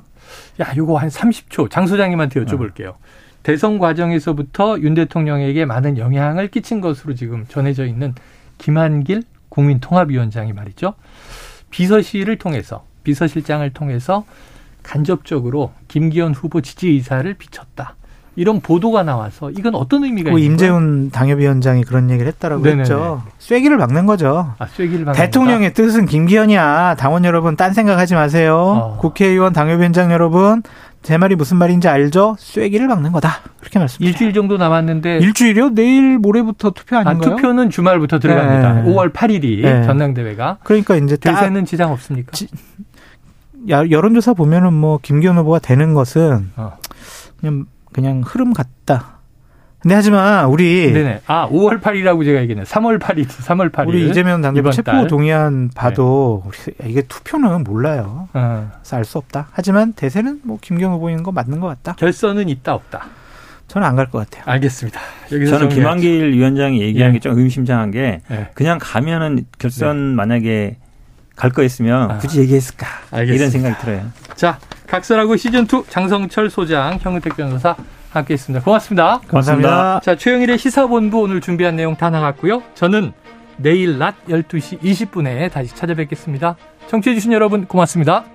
S1: 야, 요거 한 30초 장 소장님한테 여쭤볼게요. 대선 과정에서부터 윤 대통령에게 많은 영향을 끼친 것으로 지금 전해져 있는 김한길 국민통합위원장이 말이죠. 비서실을 통해서 비서실장을 통해서 간접적으로 김기현 후보 지지 의사를 비쳤다. 이런 보도가 나와서 이건 어떤 의미가
S2: 그
S1: 있는?
S2: 임재훈 당협위원장이 그런 얘기를 했다라고
S1: 네네네.
S2: 했죠. 쐐기를 막는 거죠.
S1: 아, 쐐기를 박는
S2: 대통령의 뜻은 김기현이야. 당원 여러분 딴 생각하지 마세요.
S1: 어.
S2: 국회의원 당협위원장 여러분 제 말이 무슨 말인지 알죠? 쐐기를 막는 거다. 그렇게. 말씀드려요.
S1: 일주일 정도 남았는데
S2: 일주일이요? 내일 모레부터 투표
S1: 아,
S2: 아닌가요?
S1: 투표는 주말부터 들어갑니다.
S2: 네.
S1: 5월 8일이
S2: 네.
S1: 전당대회가
S2: 그러니까 이제 딱
S1: 대세는 지장 없습니까?
S2: 지- 야- 여론조사 보면은 뭐 김기현 후보가 되는 것은
S1: 어.
S2: 그냥 그냥 흐름 같다. 근데 하지만 우리
S1: 네네. 아, 5월 8일이라고 제가 얘기했네. 3월 8일, 3월 8일.
S2: 우리 이재명 당대표 체포
S1: 달.
S2: 동의안 봐도 우리 이게 투표는 몰라요.
S1: 어.
S2: 그래서 알 수 없다. 하지만 대세는 뭐 김기현 후보인 거 맞는 것 같다.
S1: 결선은 있다 없다.
S2: 저는 안 갈 것 같아요.
S1: 알겠습니다. 여기서
S3: 저는. 김한길 위원장이 얘기한
S1: 예.
S3: 게좀 의심장한 게
S1: 예.
S3: 그냥 가면은 결선 만약에 갈 거였으면
S1: 아.
S3: 굳이 얘기했을까
S1: 알겠습니다.
S3: 이런 생각이 들어요.
S1: 자, 각설하고 시즌 2 장성철 소장, 형은택 변호사 함께 했습니다. 고맙습니다.
S2: 감사합니다.
S1: 자, 최영일의 시사본부 오늘 준비한 내용 다 나갔고요. 저는 내일 낮 12시 20분에 다시 찾아뵙겠습니다. 청취해주신 여러분 고맙습니다.